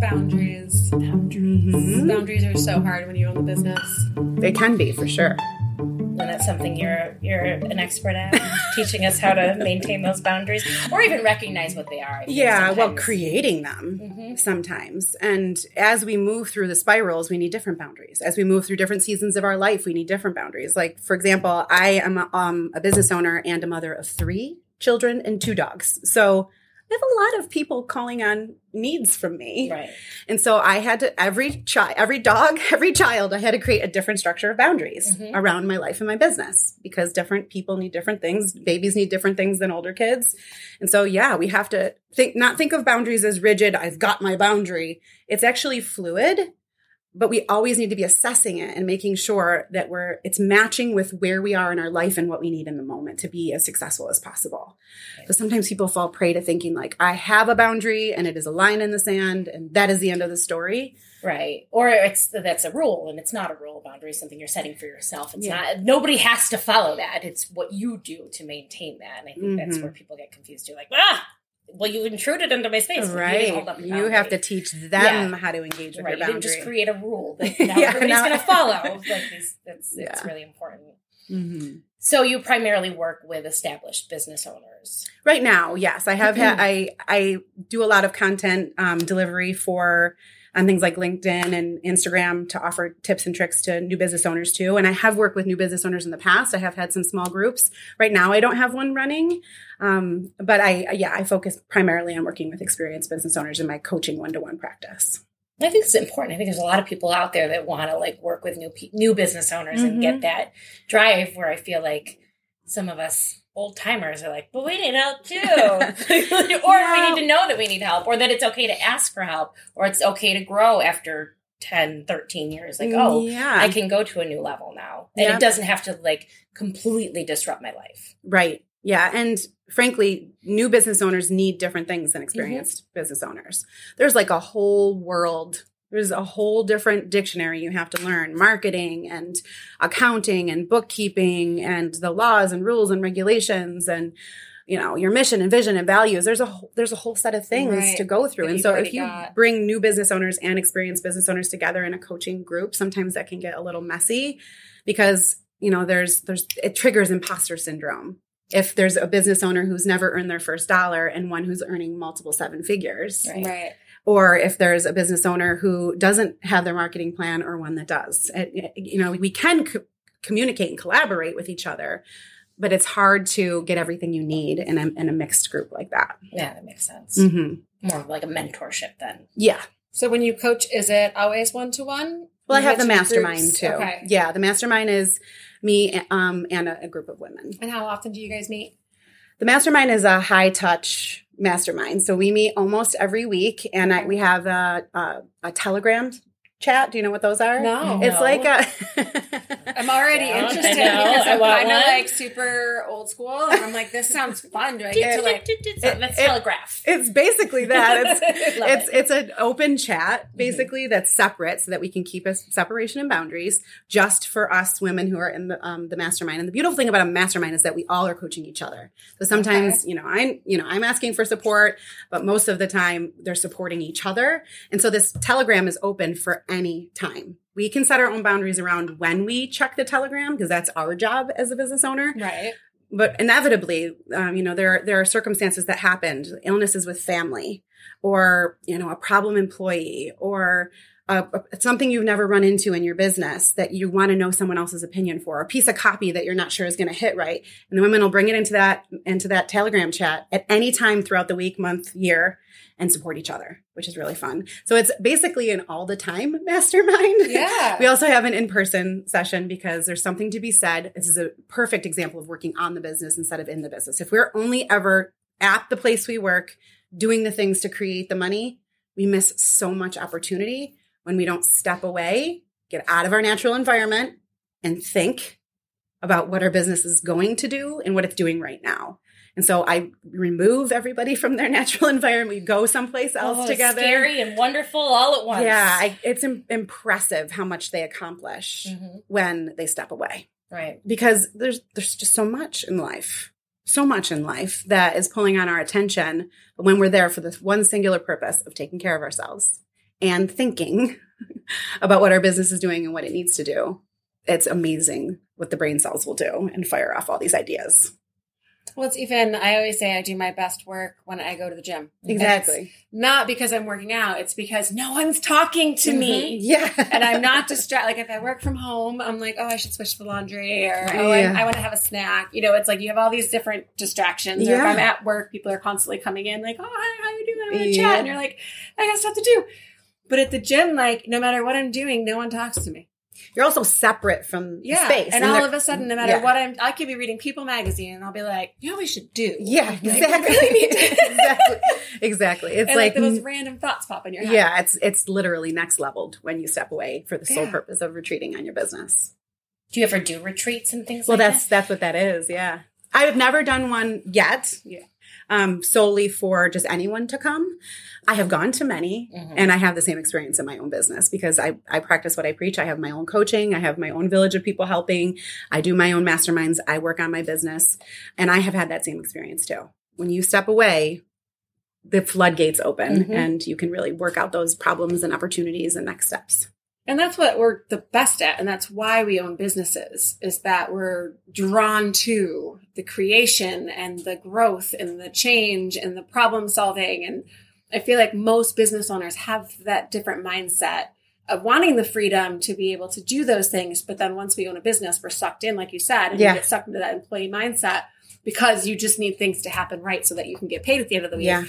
Boundaries. Boundaries. Mm-hmm. Boundaries are so hard when you own a business. They can be for sure and that's something you're you're an expert at teaching us how to maintain those boundaries or even recognize what they are yeah well creating them mm-hmm. sometimes. And as we move through the spirals we need different boundaries. As we move through different seasons of our life we need different boundaries. Like for example i am a, um, a business owner and a mother of three children and two dogs. So I have a lot of people calling on needs from me. Right. And so I had to every child, every dog, every child, I had to create a different structure of boundaries mm-hmm. around my life and my business because different people need different things. Babies need different things than older kids. And so yeah, we have to think not think of boundaries as rigid, I've got my boundary. It's actually fluid but we always need to be assessing it and making sure that we're it's matching with where we are in our life and what we need in the moment to be as successful as possible. Because sometimes people fall prey to thinking like i have a boundary and it is a line in the sand and that is the end of the story. Right. Or it's that's a rule and it's not a rule boundary is something you're setting for yourself. It's yeah. not nobody has to follow that. It's what you do to maintain that. And i think mm-hmm. that's where people get confused. Too like ah well, you intruded into my space. Right. You, you have to teach them yeah. how to engage with right. your boundary. You didn't just create a rule that now yeah, everybody's going to follow. Like these, that's, yeah. it's really important. Mm-hmm. So you primarily work with established business owners. Right now, yes, I have had. I I do a lot of content um, delivery for on things like LinkedIn and Instagram to offer tips and tricks to new business owners too. And I have worked with new business owners in the past. I have had some small groups. Right now, I don't have one running, um, but I yeah I focus primarily on working with experienced business owners in my coaching one to one practice. I think it's important. I think there's a lot of people out there that want to like work with new new business owners mm-hmm. and get that drive. Where I feel like some of us old timers are like, but we need help too, or yeah. we need to know that we need help, or that it's okay to ask for help, or it's okay to grow after 10, 13 years. Like, oh, yeah. I can go to a new level now, and yep. it doesn't have to like completely disrupt my life. Right. Yeah. And frankly, new business owners need different things than experienced mm-hmm. business owners. There's like a whole world. There's a whole different dictionary you have to learn marketing and accounting and bookkeeping and the laws and rules and regulations and you know your mission and vision and values there's a whole, there's a whole set of things right. to go through and so if you got. bring new business owners and experienced business owners together in a coaching group sometimes that can get a little messy because you know there's there's it triggers imposter syndrome if there's a business owner who's never earned their first dollar and one who's earning multiple seven figures. Right. right. Or if there's a business owner who doesn't have their marketing plan or one that does. It, you know, we can co- communicate and collaborate with each other, but it's hard to get everything you need in a, in a mixed group like that. Yeah, that makes sense. Mm-hmm. More like a mentorship then. Yeah. So when you coach, is it always one to one? Well, I have the mastermind groups? too. Okay. Yeah, the mastermind is me um, and a, a group of women. And how often do you guys meet? The mastermind is a high touch mastermind. So we meet almost every week, and I, we have a, a, a Telegram chat. Do you know what those are? No. It's no. like a. I'm already yeah, interested because I'm kind of like super old school, and I'm like, this sounds fun. Do I get to like? It, Let's it, telegraph. It's basically that. It's it's it. it's an open chat mm-hmm. basically mm-hmm. that's separate, so that we can keep a separation and boundaries just for us women who are in the um, the mastermind. And the beautiful thing about a mastermind is that we all are coaching each other. So sometimes okay. you know I'm you know I'm asking for support, but most of the time they're supporting each other. And so this Telegram is open for any time. We can set our own boundaries around when we check the telegram because that's our job as a business owner. Right. But inevitably, um, you know, there there are circumstances that happened, illnesses with family, or you know, a problem employee, or something you've never run into in your business that you want to know someone else's opinion for, a piece of copy that you're not sure is going to hit right, and the women will bring it into that into that Telegram chat at any time throughout the week, month, year, and support each other, which is really fun. So it's basically an all the time mastermind. Yeah. we also have an in person session because there's something to be said. This is a perfect example of working on the business instead of in the business. If we're only ever at the place we work, doing the things to create the money, we miss so much opportunity when we don't step away, get out of our natural environment, and think about what our business is going to do and what it's doing right now. And so I remove everybody from their natural environment. We go someplace else oh, together. Scary and wonderful all at once. Yeah, I, it's Im- impressive how much they accomplish mm-hmm. when they step away. Right. Because there's there's just so much in life. So much in life that is pulling on our attention. But when we're there for this one singular purpose of taking care of ourselves and thinking about what our business is doing and what it needs to do, it's amazing what the brain cells will do and fire off all these ideas. Well, it's even, I always say I do my best work when I go to the gym. Exactly. Not because I'm working out, it's because no one's talking to mm-hmm. me. Yeah. and I'm not distracted. Like if I work from home, I'm like, oh, I should switch the laundry or oh, yeah. I, I want to have a snack. You know, it's like you have all these different distractions. Yeah. Or if I'm at work, people are constantly coming in like, oh, hi, how you doing? I want to yeah. chat. And you're like, I got stuff to do. But at the gym, like no matter what I'm doing, no one talks to me you're also separate from yeah. space. And, and all of a sudden, no matter yeah. what I'm, I could be reading People magazine and I'll be like, you know, we should do. Yeah, exactly. Really exactly. Exactly. It's and like, like those random thoughts pop in your head. Yeah, it's it's literally next leveled when you step away for the sole yeah. purpose of retreating on your business. Do you ever do retreats and things? Like that? Well, like that's that? that's what that is. Yeah, I have never done one yet. Yeah um, solely for just anyone to come. I have gone to many mm-hmm. and I have the same experience in my own business because I, I practice what I preach. I have my own coaching. I have my own village of people helping. I do my own masterminds. I work on my business and I have had that same experience too. When you step away, the floodgates open mm-hmm. and you can really work out those problems and opportunities and next steps. And that's what we're the best at. And that's why we own businesses is that we're drawn to the creation and the growth and the change and the problem solving. And I feel like most business owners have that different mindset of wanting the freedom to be able to do those things. But then once we own a business, we're sucked in, like you said, and yeah. you get sucked into that employee mindset because you just need things to happen right so that you can get paid at the end of the week. Yeah.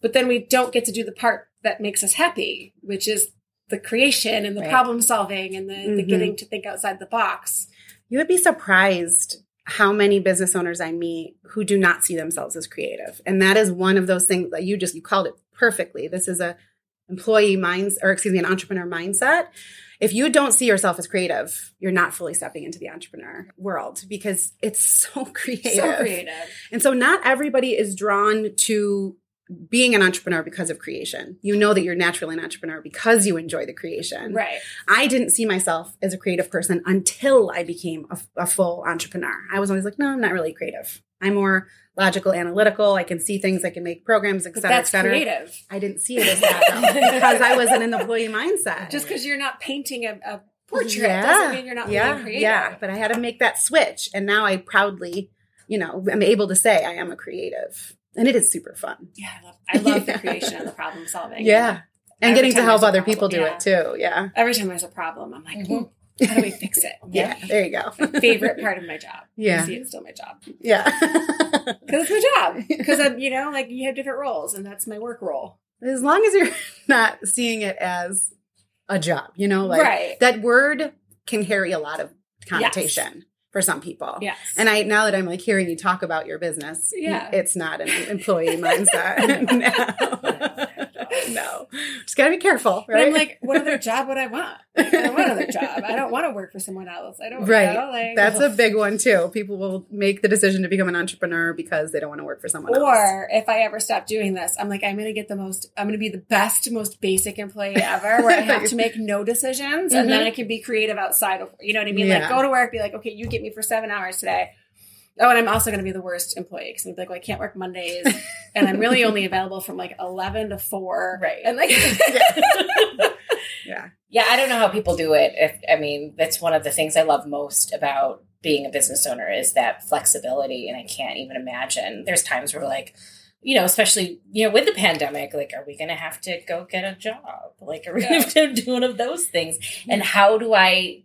But then we don't get to do the part that makes us happy, which is the creation and the right. problem solving and the, mm-hmm. the getting to think outside the box. You would be surprised how many business owners I meet who do not see themselves as creative. And that is one of those things that you just you called it perfectly. This is a employee minds or excuse me, an entrepreneur mindset. If you don't see yourself as creative, you're not fully stepping into the entrepreneur world because it's so creative. So creative. And so not everybody is drawn to being an entrepreneur because of creation. You know that you're naturally an entrepreneur because you enjoy the creation. Right. I didn't see myself as a creative person until I became a, a, full entrepreneur. I was always like, no, I'm not really creative. I'm more logical, analytical. I can see things. I can make programs, et cetera, et cetera. creative. I didn't see it as that because I was in an employee mindset. Just because you're not painting a, a portrait yeah. doesn't mean you're not yeah. creative. Yeah, but I had to make that switch, and now I proudly, you know, I'm able to say I am a creative and it is super fun. Yeah, I love, I love the creation and the problem solving. Yeah, and getting to help other people do yeah. it too. Yeah. Every time there's a problem, I'm like, mm-hmm. how do we fix it? yeah, there you go. favorite part of my job. Yeah, see, it's still my job. Yeah, because it's my job. Because I'm, you know, like you have different roles, and that's my work role. As long as you're not seeing it as a job, you know, like right. that word can carry a lot of connotation. Yes for some people. Yes. And I now that I'm like hearing you talk about your business, yeah. it's not an employee mindset. no. Just gotta be careful, right? But I'm like, what other job would I want? I don't want another job. I don't want to work for someone else. I don't Right. Know, like, That's ugh. a big one too. People will make the decision to become an entrepreneur because they don't want to work for someone or else. Or if I ever stop doing this, I'm like, I'm gonna get the most I'm gonna be the best, most basic employee ever where I have to make no decisions mm-hmm. and then mm-hmm. I can be creative outside of you know what I mean? Yeah. Like go to work, be like, okay, you get me for seven hours today. Oh, and I'm also going to be the worst employee because I'm like, well, I can't work Mondays, and I'm really only available from like 11 to 4. Right. And like, yeah. Yeah. I don't know how people do it. If I mean, that's one of the things I love most about being a business owner is that flexibility. And I can't even imagine. There's times where like, you know, especially, you know, with the pandemic, like, are we going to have to go get a job? Like, are we going to do one of those things? And how do I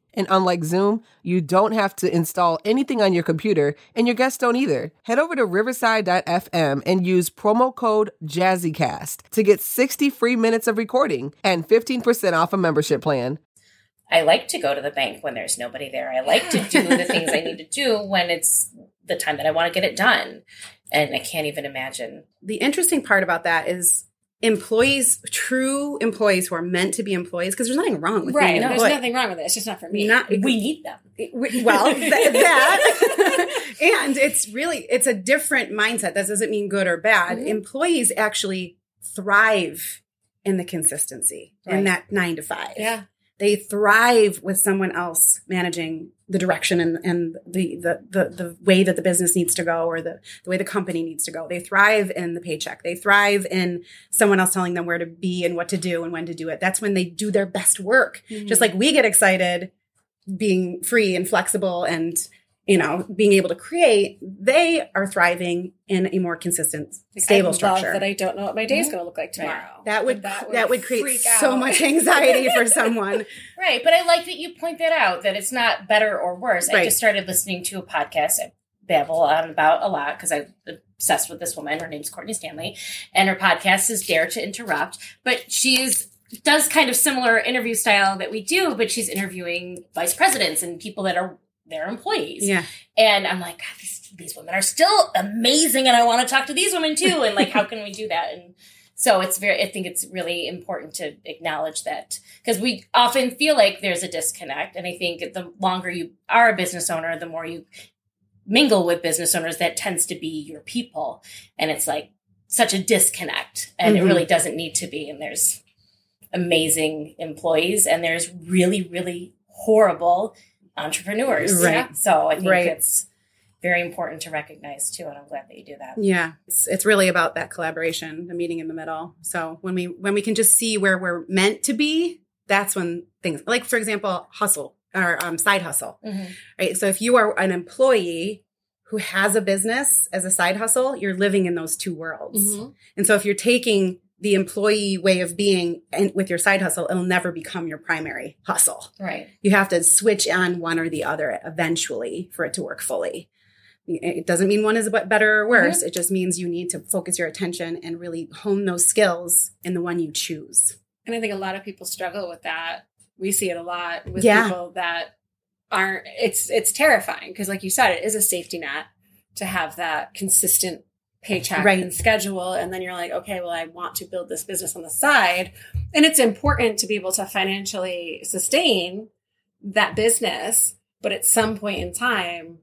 And unlike Zoom, you don't have to install anything on your computer, and your guests don't either. Head over to riverside.fm and use promo code JazzyCast to get 60 free minutes of recording and 15% off a membership plan. I like to go to the bank when there's nobody there. I like to do the things I need to do when it's the time that I want to get it done. And I can't even imagine. The interesting part about that is employees, true employees who are meant to be employees, because there's nothing wrong with right. no, There's nothing wrong with it. It's just not for me. Not, we need them. Well, that, that. and it's really it's a different mindset. That doesn't mean good or bad. Mm-hmm. Employees actually thrive in the consistency right. in that nine to five. Yeah they thrive with someone else managing the direction and, and the, the, the, the way that the business needs to go or the, the way the company needs to go. They thrive in the paycheck. They thrive in someone else telling them where to be and what to do and when to do it. That's when they do their best work. Mm-hmm. Just like we get excited being free and flexible and you know, being able to create, they are thriving in a more consistent, stable I structure. that I don't know what my day is going to look like tomorrow. Right. That would that would, that would create so much anxiety for someone. Right, but I like that you point that out that it's not better or worse. Right. I just started listening to a podcast I babble on about a lot because I'm obsessed with this woman. Her name's Courtney Stanley, and her podcast is Dare to Interrupt. But she's does kind of similar interview style that we do, but she's interviewing vice presidents and people that are their employees. Yeah. And I'm like, these, these women are still amazing and I want to talk to these women too. And like, how can we do that? And so it's very, I think it's really important to acknowledge that because we often feel like there's a disconnect. And I think the longer you are a business owner, the more you mingle with business owners, that tends to be your people. And it's like, such a disconnect and mm-hmm. it really doesn't need to be. And there's amazing employees and there's really, really horrible entrepreneurs. Right. So I think right. it's very important to recognize too and i'm glad that you do that yeah it's, it's really about that collaboration the meeting in the middle so when we when we can just see where we're meant to be that's when things like for example hustle or um, side hustle mm-hmm. right so if you are an employee who has a business as a side hustle you're living in those two worlds mm-hmm. and so if you're taking the employee way of being and with your side hustle, it'll never become your primary hustle. Right. You have to switch on one or the other eventually for it to work fully. It doesn't mean one is better or worse. Mm-hmm. It just means you need to focus your attention and really hone those skills in the one you choose. And I think a lot of people struggle with that. We see it a lot with yeah. people that aren't it's it's terrifying because like you said it is a safety net to have that consistent paycheck right. and schedule and then you're like okay well I want to build this business on the side and it's important to be able to financially sustain that business but at some point in time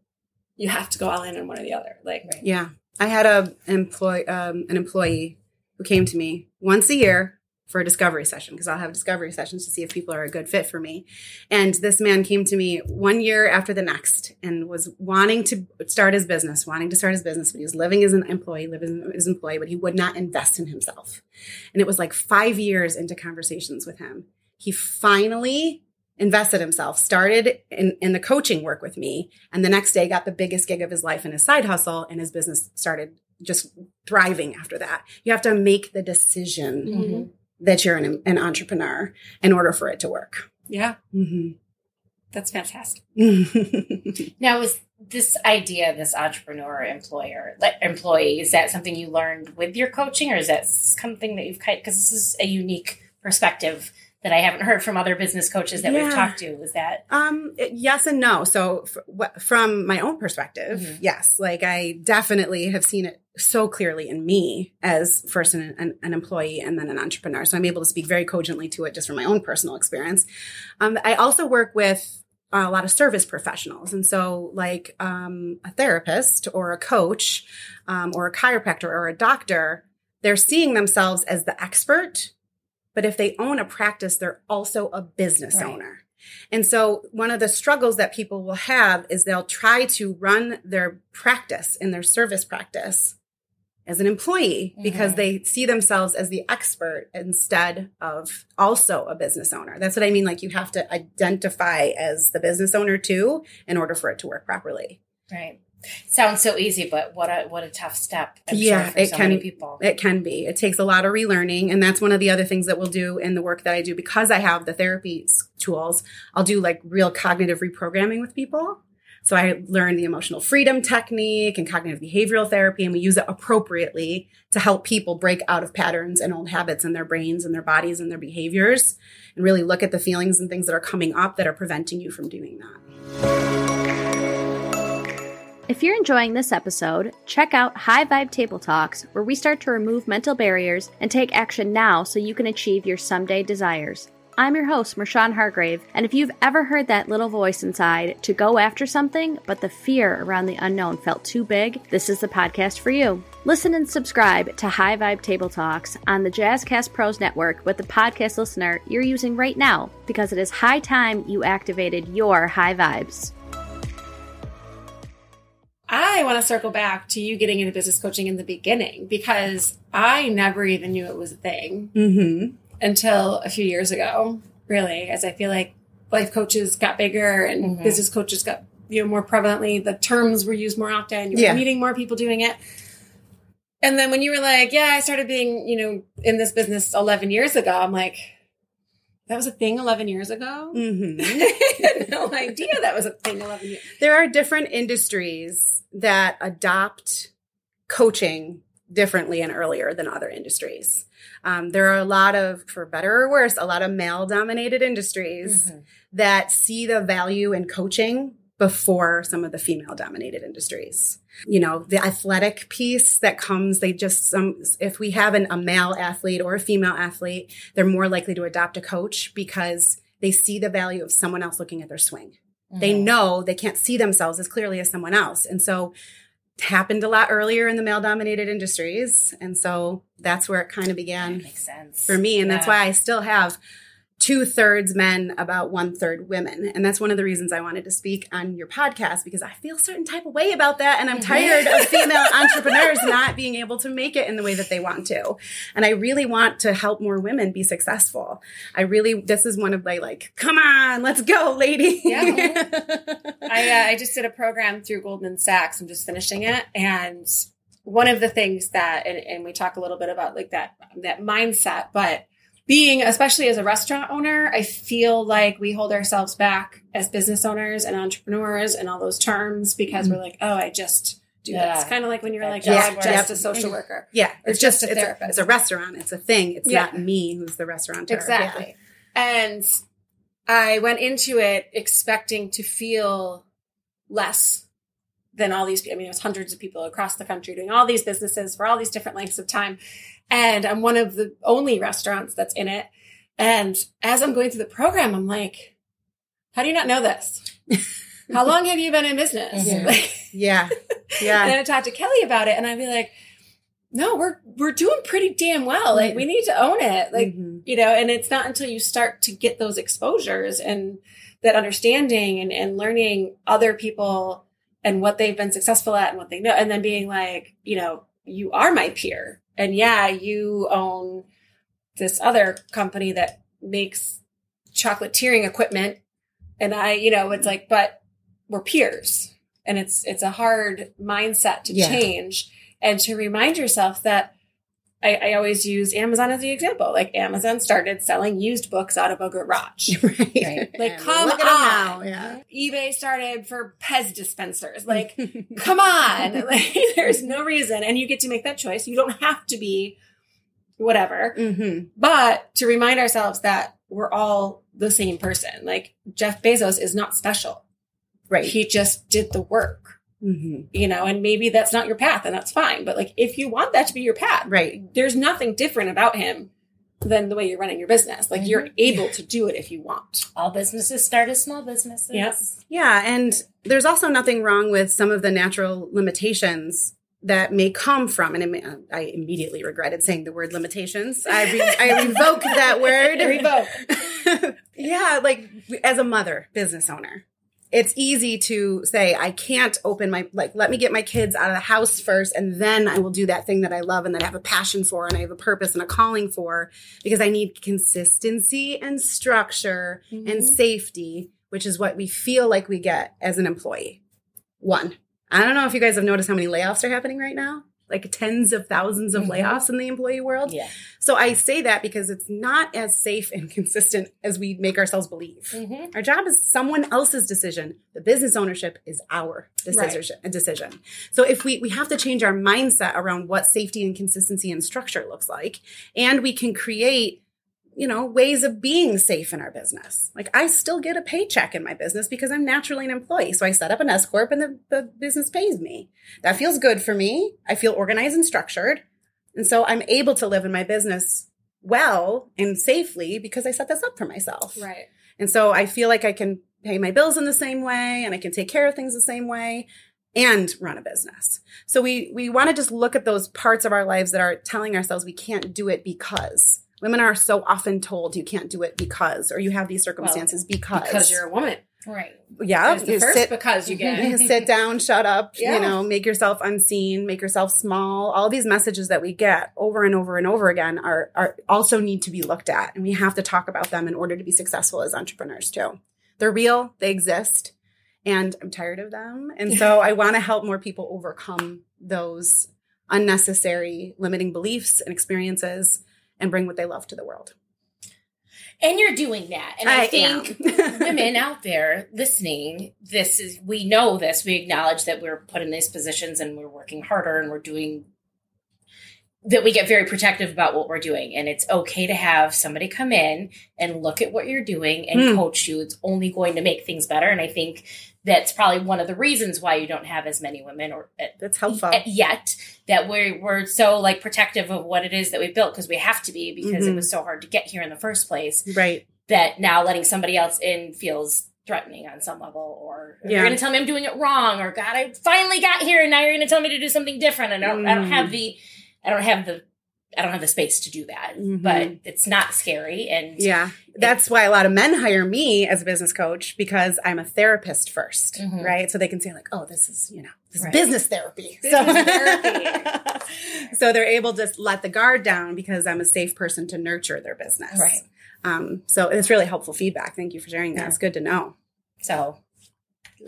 you have to go all in on one or the other. Like, right. yeah, I had a employee, um, an employee who came to me once a year for a discovery session because I'll have discovery sessions to see if people are a good fit for me. And this man came to me one year after the next and was wanting to start his business, wanting to start his business, but he was living as an employee, living as an employee, but he would not invest in himself. And it was like five years into conversations with him. He finally invested himself, started in, in the coaching work with me, and the next day got the biggest gig of his life in his side hustle, and his business started just thriving after that. You have to make the decision mm-hmm. That you're an, an, entrepreneur in order for it to work. Yeah. Mm-hmm. That's fantastic. now, is this idea, this entrepreneur employer employee, is that something you learned with your coaching, or is that something that you've kind? because this is a unique perspective that I haven't heard from other business coaches that yeah. we've talked to. Is that um, yes and no. So f- from my own perspective, mm-hmm. yes, like I definitely have seen it so clearly in me as first an, an, an, employee and then an entrepreneur. So I'm able to speak very cogently to it just from my own personal experience. Um, I also work with a lot of service professionals. And so, like um, a therapist or a coach um, or a chiropractor or a doctor, they're seeing themselves as the expert but if they own a practice, they're also a business right. owner. And so one of the struggles that people will have is they'll try to run their practice in their service practice as an employee mm-hmm. because they see themselves as the expert instead of also a business owner. That's what I mean. Like you have to identify as the business owner too in order for it to work properly. Right. Sounds so easy, but what a what a tough step. I'm yeah, sure, it so can. people. It can be. It takes a lot of relearning, and that's one of the other things that we'll do in the work that I do because I have the therapy tools. I'll do like real cognitive reprogramming with people. So I learned the emotional freedom technique and cognitive behavioral therapy, and we use it appropriately to help people break out of patterns and old habits in their brains and their bodies and their behaviors, and really look at the feelings and things that are coming up that are preventing you from doing that. If you're enjoying this episode, check out High Vibe Table Talks, where we start to remove mental barriers and take action now so you can achieve your someday desires. I'm your host, Mershawn Hargrave, and if you've ever heard that little voice inside to go after something, but the fear around the unknown felt too big, this is the podcast for you. Listen and subscribe to High Vibe Table Talks on the Jazzcast Pros Network with the podcast listener you're using right now, because it is high time you activated your high vibes. I want to circle back to you getting into business coaching in the beginning because I never even knew it was a thing mm-hmm. until a few years ago, really, as I feel like life coaches got bigger and mm-hmm. business coaches got you know more prevalently. The terms were used more often. You were yeah. meeting more people doing it. And then when you were like, "Yeah, I started being you know in this business 11 years ago," I'm like, that was a thing 11 years ago. Mm-hmm. No idea that was a thing 11 years. Ago. There are different industries that adopt coaching differently and earlier than other industries. Um, there are a lot of, for better or worse, a lot of male dominated industries mm-hmm. that see the value in coaching before some of the female dominated industries. You know, the athletic piece that comes, they just, some, if we have an, a male athlete or a female athlete, they're more likely to adopt a coach because they see the value of someone else looking at their swing. Mm-hmm. They know they can't see themselves as clearly as someone else. And so happened a lot earlier in the male dominated industries. And so that's where it kind of began. That makes sense. For me. And Yeah. that's why I still have two thirds men, about one third women. And that's one of the reasons I wanted to speak on your podcast because I feel a certain type of way about that. And I'm tired of female entrepreneurs not being able to make it in the way that they want to. And I really want to help more women be successful. I really, this is one of my like, come on, let's go, lady. Yeah. I uh, I just did a program through Goldman Sachs. I'm just finishing it, and one of the things that and, and we talk a little bit about like that that mindset, but being especially as a restaurant owner, I feel like we hold ourselves back as business owners and entrepreneurs and all those terms because we're mm. like, oh, I just do Yeah. this. Kind of like when you're like, Yeah. oh, I'm Yeah. just a social worker. Yeah, Or it's just just, a it's, a, it's a restaurant. It's a thing. It's Yeah. not me who's the restaurateur. Exactly. And I went into it expecting to feel less than all these. I mean, it was hundreds of people across the country doing all these businesses for all these different lengths of time. And I'm one of the only restaurants that's in it. And as I'm going through the program, I'm like, how do you not know this? How long have you been in business? Yeah. Like, Yeah, and yeah, then I talked to Kelly about it, and I'd be like, "No, we're we're doing pretty damn well. Like, we need to own it. Like, Mhm. you know." And it's not until you start to get those exposures and that understanding and and learning other people and what they've been successful at and what they know, and then being like, you know, you are my peer, and yeah, you own this other company that makes chocolate chocolatiering equipment, and I, you know, it's like, but we're peers and it's it's a hard mindset to Yeah. change and to remind yourself that I, I always use Amazon as the example. Like Amazon started selling used books out of a garage. right. Like, And come look at 'em on. Yeah. eBay started for Pez dispensers. Like, come on. Like, there's no reason. And you get to make that choice. You don't have to be whatever. hmm But to remind ourselves that we're all the same person. Like Jeff Bezos is not special. Right. He just did the work. Hmm you know, and maybe that's not your path and that's fine. But like, if you want that to be your path, Right. there's nothing different about him than the way you're running your business. Like, you're able to do it if you want. All businesses start as small businesses. Yep. Yeah, and there's also nothing wrong with some of the natural limitations that may come from, and may, I immediately regretted saying the word limitations. I, re, I revoke that word. Revoke. yeah, like as a mother, business owner, it's easy to say, I can't open my, like, let me get my kids out of the house first, and then I will do that thing that I love and that I have a passion for and I have a purpose and a calling for because I need consistency and structure and mm-hmm. safety, which is what we feel like we get as an employee. One, I don't know if you guys have noticed how many layoffs are happening right now. Like tens of thousands of layoffs in the employee world. Yeah. So I say that because it's not as safe and consistent as we make ourselves believe. Mhm. Our job is someone else's decision. The business ownership is our decision. decision. So if we we have to change our mindset around what safety and consistency and structure looks like, and we can create you know ways of being safe in our business. Like I still get a paycheck in my business because I'm naturally an employee. So I set up an S corp and the, the business pays me. That feels good for me. I feel organized and structured. And so I'm able to live in my business well and safely because I set this up for myself. Right. And so I feel like I can pay my bills in the same way and I can take care of things the same way and run a business. So we we want to just look at those parts of our lives that are telling ourselves we can't do it because women are so often told you can't do it because or you have these circumstances because Because you're a woman. Right. yeah the you first sit- because you get. you sit down, shut up, Yeah. you know, make yourself unseen, make yourself small. All these messages that we get over and over and over again are, are also need to be looked at. And we have to talk about them in order to be successful as entrepreneurs too. They're real, they exist, and I'm tired of them. And so I want to help more people overcome those unnecessary limiting beliefs and experiences and bring what they love to the world. And you're doing that. And I, I think women out there listening, this is, we know this. We acknowledge that we're put in these positions and we're working harder and we're doing, that we get very protective about what we're doing. And it's okay to have somebody come in and look at what you're doing and Hmm. coach you. It's only going to make things better. And I think that's probably one of the reasons why you don't have as many women or That's helpful. y- yet that we're we're so like protective of what it is that we built because we have to be because it Mhm. was so hard to get here in the first place Right. that now letting somebody else in feels threatening on some level or yeah. you're going to tell me I'm doing it wrong or God, I finally got here and now you're going to tell me to do something different. And I don't, mm. I don't have mm. the, I don't have the, I don't have the space to do that, mm-hmm. but it's not scary. And yeah, that's why a lot of men hire me as a business coach because I'm a therapist 1st mm-hmm. right? So they can say like, oh, this is, you know, this right. is business therapy. Business so, therapy. so they're able to let the guard down because I'm a safe person to nurture their business. Right. Um, so it's really helpful feedback. Thank you for sharing that. Yeah. It's good to know. So,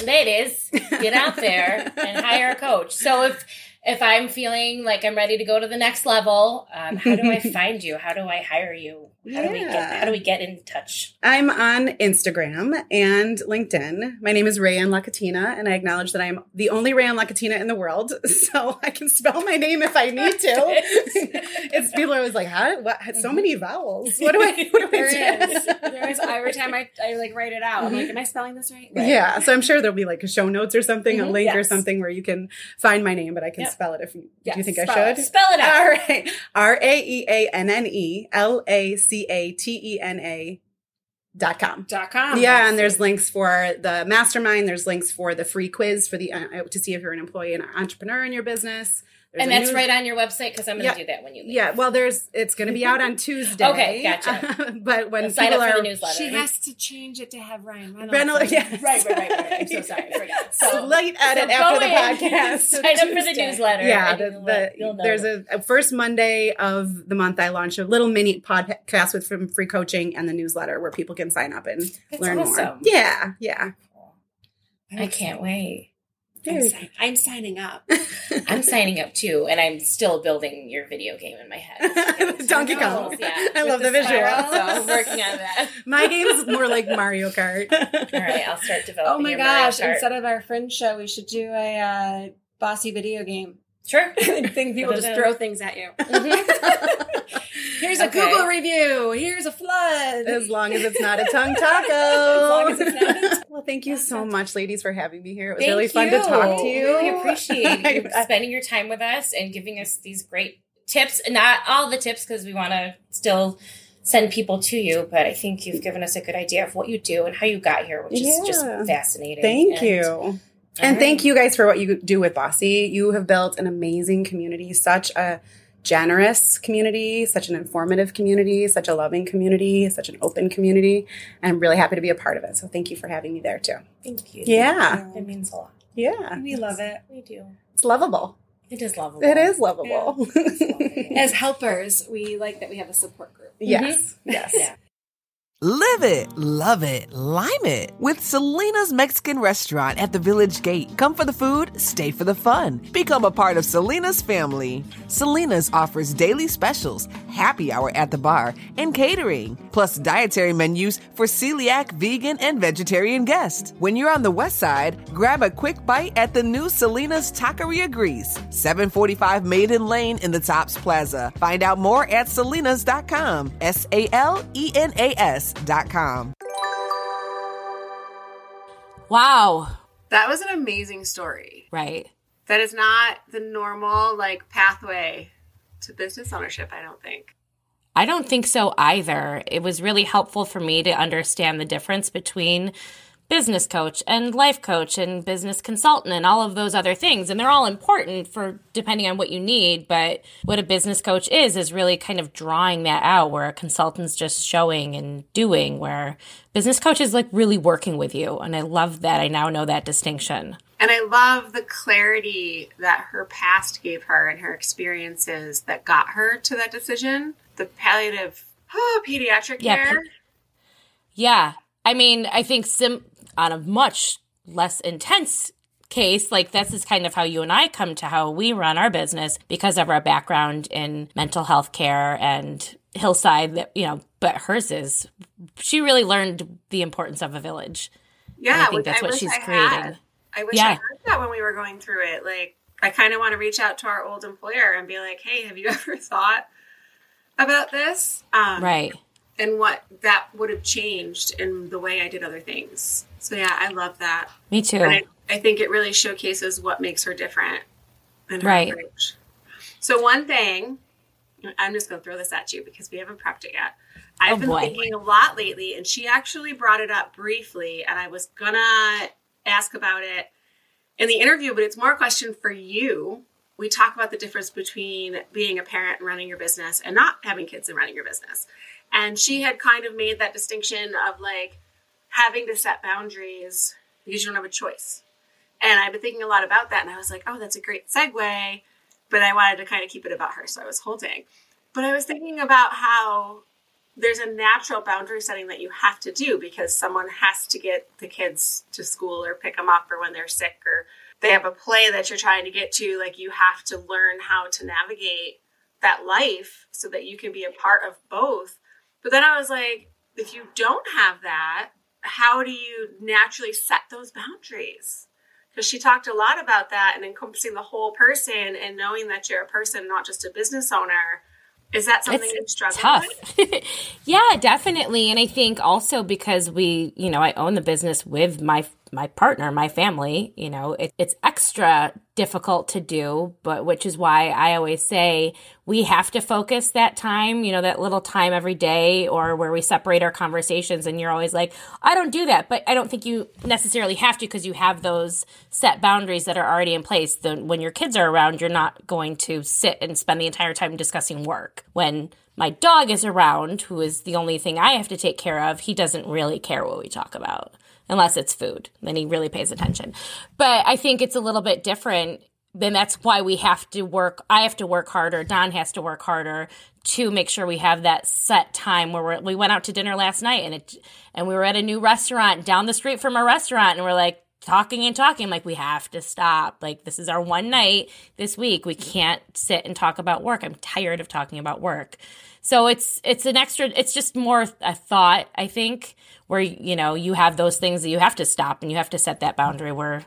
ladies, get out there and hire a coach. So if if I'm feeling like I'm ready to go to the next level, um, how do I find you? How do I hire you? How yeah. do we get how do we get in touch? I'm on Instagram and LinkedIn. My name is Raeanne Lacatena, and I acknowledge that I'm the only Raeanne Lacatena in the world, so I can spell my name if I need to. it's people are always like, "How? What? So mm-hmm. many vowels? What do I? What do there I do?" Is. There is every time I, I like write it out. I'm like, "Am I spelling this right?" right. Yeah. So I'm sure there'll be like a show notes or something, mm-hmm. a link yes. or something where you can find my name, but I can yep. Spell it if you. Yes. Do you think I should? It. Spell it out. All right. R A E A N N E L A C A T E N A dot com dot com yeah and there's links for the mastermind there's links for the free quiz for the uh, to see if you're an employee and an entrepreneur in your business there's and that's right on your website because I'm going to yeah, do that when you leave. Yeah, well, there's it's going to be out on Tuesday. okay, gotcha. but when sign up are, for the newsletter, she has to change it to have Ryan Reynolds. Reynolds yes. right, right, right, right. I'm so sorry, I forgot. So late edit so after the podcast. sign up for the newsletter. Yeah, the, the, you'll know. there's a, a, first Monday of the month. I launch a little mini podcast with from free coaching and the newsletter where people can sign up and that's learn awesome. more. Yeah, yeah. I can't wait. I'm, si- I'm, signing up. I'm signing up too, and I'm still building your video game in my head. Donkey Kong. Yeah, I love the, the visual. I'm working on that. My game is more like Mario Kart. All right, I'll start developing. Oh my gosh! Instead of our friend show, we should do a uh, bossy video game. Sure. I think people just throw things at you. Mm-hmm. Here's a. Google review. Here's a flood. As long as it's not a tongue taco. as long as it's not. A- well, thank you so much, ladies, for having me here. It was thank really fun you. to talk to you. Really appreciate you spending your time with us and giving us these great tips. Not all the tips because we want to still send people to you, but I think you've given us a good idea of what you do and how you got here, which is yeah. just fascinating. Thank and, you. And right. thank you guys for what you do with Bossy. You have built an amazing community, such a generous community, such an informative community, such a loving community, such an open community. And I'm really happy to be a part of it. So thank you for having me there too. Thank you. Yeah. Thank you. It means a lot. Yeah. We love it. We do. It's lovable. It is lovable. It is lovable. Yeah. As helpers, we like that we have a support group. Yes. Mm-hmm. Yes. yeah. Live it, love it, lime it with Salena's Mexican restaurant at the Village Gate. Come for the food, stay for the fun. Become a part of Salena's family. Salena's offers daily specials, happy hour at the bar, and catering, plus dietary menus for celiac, vegan, and vegetarian guests. When you're on the west side, grab a quick bite at the new Salena's Taqueria Greece, 745 Maiden Lane in the Tops Plaza. Find out more at salenas.com. S A L E N A S com. Wow. That was an amazing story. Right. That is not the normal like pathway to business ownership, I don't think. I don't think so either. It was really helpful for me to understand the difference between business coach and life coach and business consultant and all of those other things. And they're all important for depending on what you need. But what a business coach is, is really kind of drawing that out where a consultant's just showing and doing, where business coach is like really working with you. And I love that. I now know that distinction. And I love the clarity that her past gave her and her experiences that got her to that decision. The palliative, oh, pediatric yeah, care. yeah. I mean, I think sim- on a much less intense case, like this is kind of how you and I come to how we run our business because of our background in mental health care and hillside that you know but hers is she really learned the importance of a village yeah i think that's I what she's I creating had. i wish yeah. i heard that when we were going through it like i kind of want to reach out to our old employer and be like hey have you ever thought about this um, right and what that would have changed in the way I did other things. So yeah, I love that. Me too. I, I, think it really showcases what makes her different. right. Approach. So one thing I'm just going to throw this at you because we haven't prepped it yet. Oh, I've oh, been boy. thinking a lot lately, and she actually brought it up briefly, and I was going to ask about it in the interview, but it's more a question for you. We talk about the difference between being a parent and running your business and not having kids and running your business. And she had kind of made that distinction of like having to set boundaries because you don't have a choice. And I've been thinking a lot about that. And I was like, oh, that's a great segue. But I wanted to kind of keep it about her. So I was holding. But I was thinking about how there's a natural boundary setting that you have to do because someone has to get the kids to school or pick them up or when they're sick or they have a play that you're trying to get to. Like you have to learn how to navigate that life so that you can be a part of both. But then I was like, if you don't have that, how do you naturally set those boundaries? Because she talked a lot about that and encompassing the whole person and knowing that you're a person, not just a business owner. Is that something it's you struggle tough. with? yeah, definitely. And I think also because we, you know, I own the business with my my partner, my family, you know, it, it's extra difficult to do, but which is why I always say we have to focus that time, you know, that little time every day or where we separate our conversations. And you're always like, I don't do that. But I don't think you necessarily have to because you have those set boundaries that are already in place. Then when your kids are around, you're not going to sit and spend the entire time discussing work. When my dog is around, who is the only thing I have to take care of, he doesn't really care what we talk about unless it's food. Then he really pays attention. But I think it's a little bit different. Then that's why we have to work. I have to work harder. Don has to work harder to make sure we have that set time where we went out to dinner last night and it and we were at a new restaurant down the street from a restaurant and we're like talking and talking like we have to stop like this is our one night this week we can't sit and talk about work i'm tired of talking about work so it's it's an extra it's just more a thought i think where you know you have those things that you have to stop and you have to set that boundary where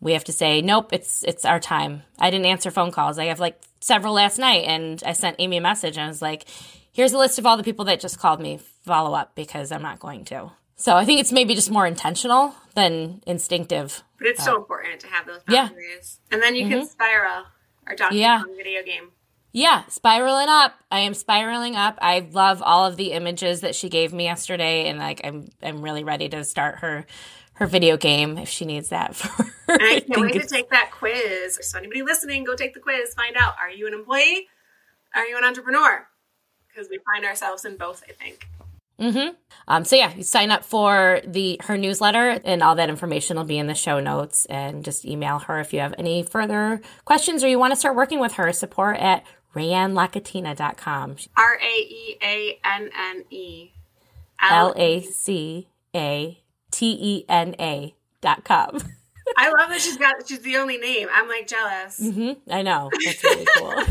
we have to say nope it's it's our time. I didn't answer phone calls. I have like several last night and i sent amy a message and i was like here's a list of all the people that just called me. Follow up because i'm not going to. So i think it's maybe just more intentional than instinctive. But it's uh, so important to have those boundaries. Yeah. and then you mm-hmm. can spiral our Donkey yeah. Video game yeah, spiraling up. I am spiraling up. I love all of the images that she gave me yesterday, and like I'm I'm really ready to start her her video game if she needs that for. I can't wait to take that quiz. So anybody listening, go take the quiz. Find out: Are you an employee? Are you an entrepreneur? Because we find ourselves in both. I think. Mm-hmm. Um, so yeah, you sign up for the her newsletter, and all that information will be in the show notes. And just email her if you have any further questions or you want to start working with her. Support at RaeanneLacatena.com. R A E A N N E L A C A T E N A dot com. I love that she's got she's the only name. I'm like jealous. Mm-hmm. I know that's really cool.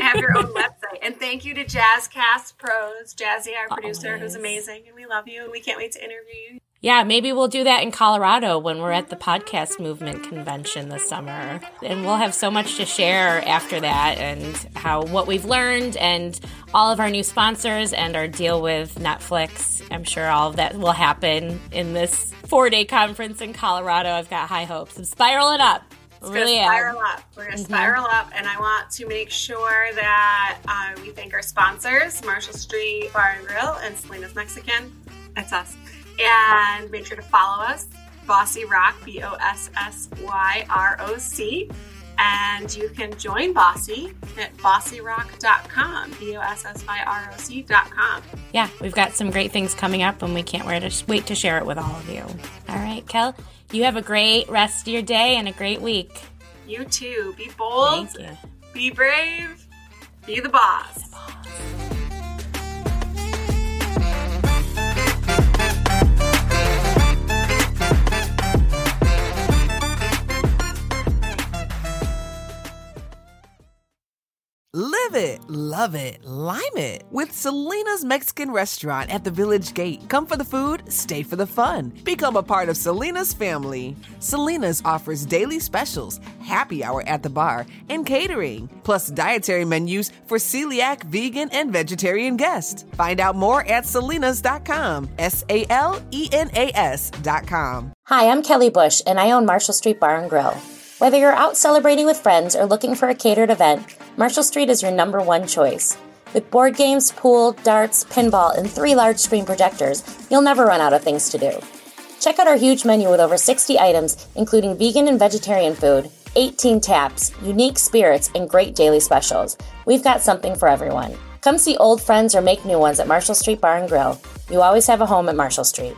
have your own website. And thank you to Jazzcast Pros, Jazzy, our producer, who's amazing, and we love you, and we can't wait to interview you. Yeah, maybe we'll do that in Colorado when we're at the podcast movement convention this summer. And we'll have so much to share after that and how what we've learned and all of our new sponsors and our deal with Netflix. I'm sure all of that will happen in this four day conference in Colorado. I've got high hopes. I'm spiraling up. It's really gonna spiral am. up. We're gonna mm-hmm. spiral up, and I want to make sure that uh, we thank our sponsors: Marshall Street Bar and Grill and Salena's Mexican. That's us. And make sure to follow us, Bossy Roc, B O S S Y R O C. And you can join Bossy at bossyroc.com, B O S S Y R O C.com. Yeah, we've got some great things coming up, and we can't wait to share it with all of you. All right, Kel, you have a great rest of your day and a great week. You too. Be bold, be brave, be the boss. Be the boss. Live it, love it, lime it with Salena's Mexican Restaurant at the Village Gate. Come for the food, stay for the fun. Become a part of Salena's family. Salena's offers daily specials, happy hour at the bar, and catering, plus dietary menus for celiac, vegan, and vegetarian guests. Find out more at salenas.com. S A L E N A S.com. Hi, I'm Kelly Bush, and I own Marshall Street Bar and Grill. Whether you're out celebrating with friends or looking for a catered event, Marshall Street is your number one choice. With board games, pool, darts, pinball, and three large screen projectors, you'll never run out of things to do. Check out our huge menu with over 60 items, including vegan and vegetarian food, 18 taps, unique spirits, and great daily specials. We've got something for everyone. Come see old friends or make new ones at Marshall Street Bar and Grill. You always have a home at Marshall Street.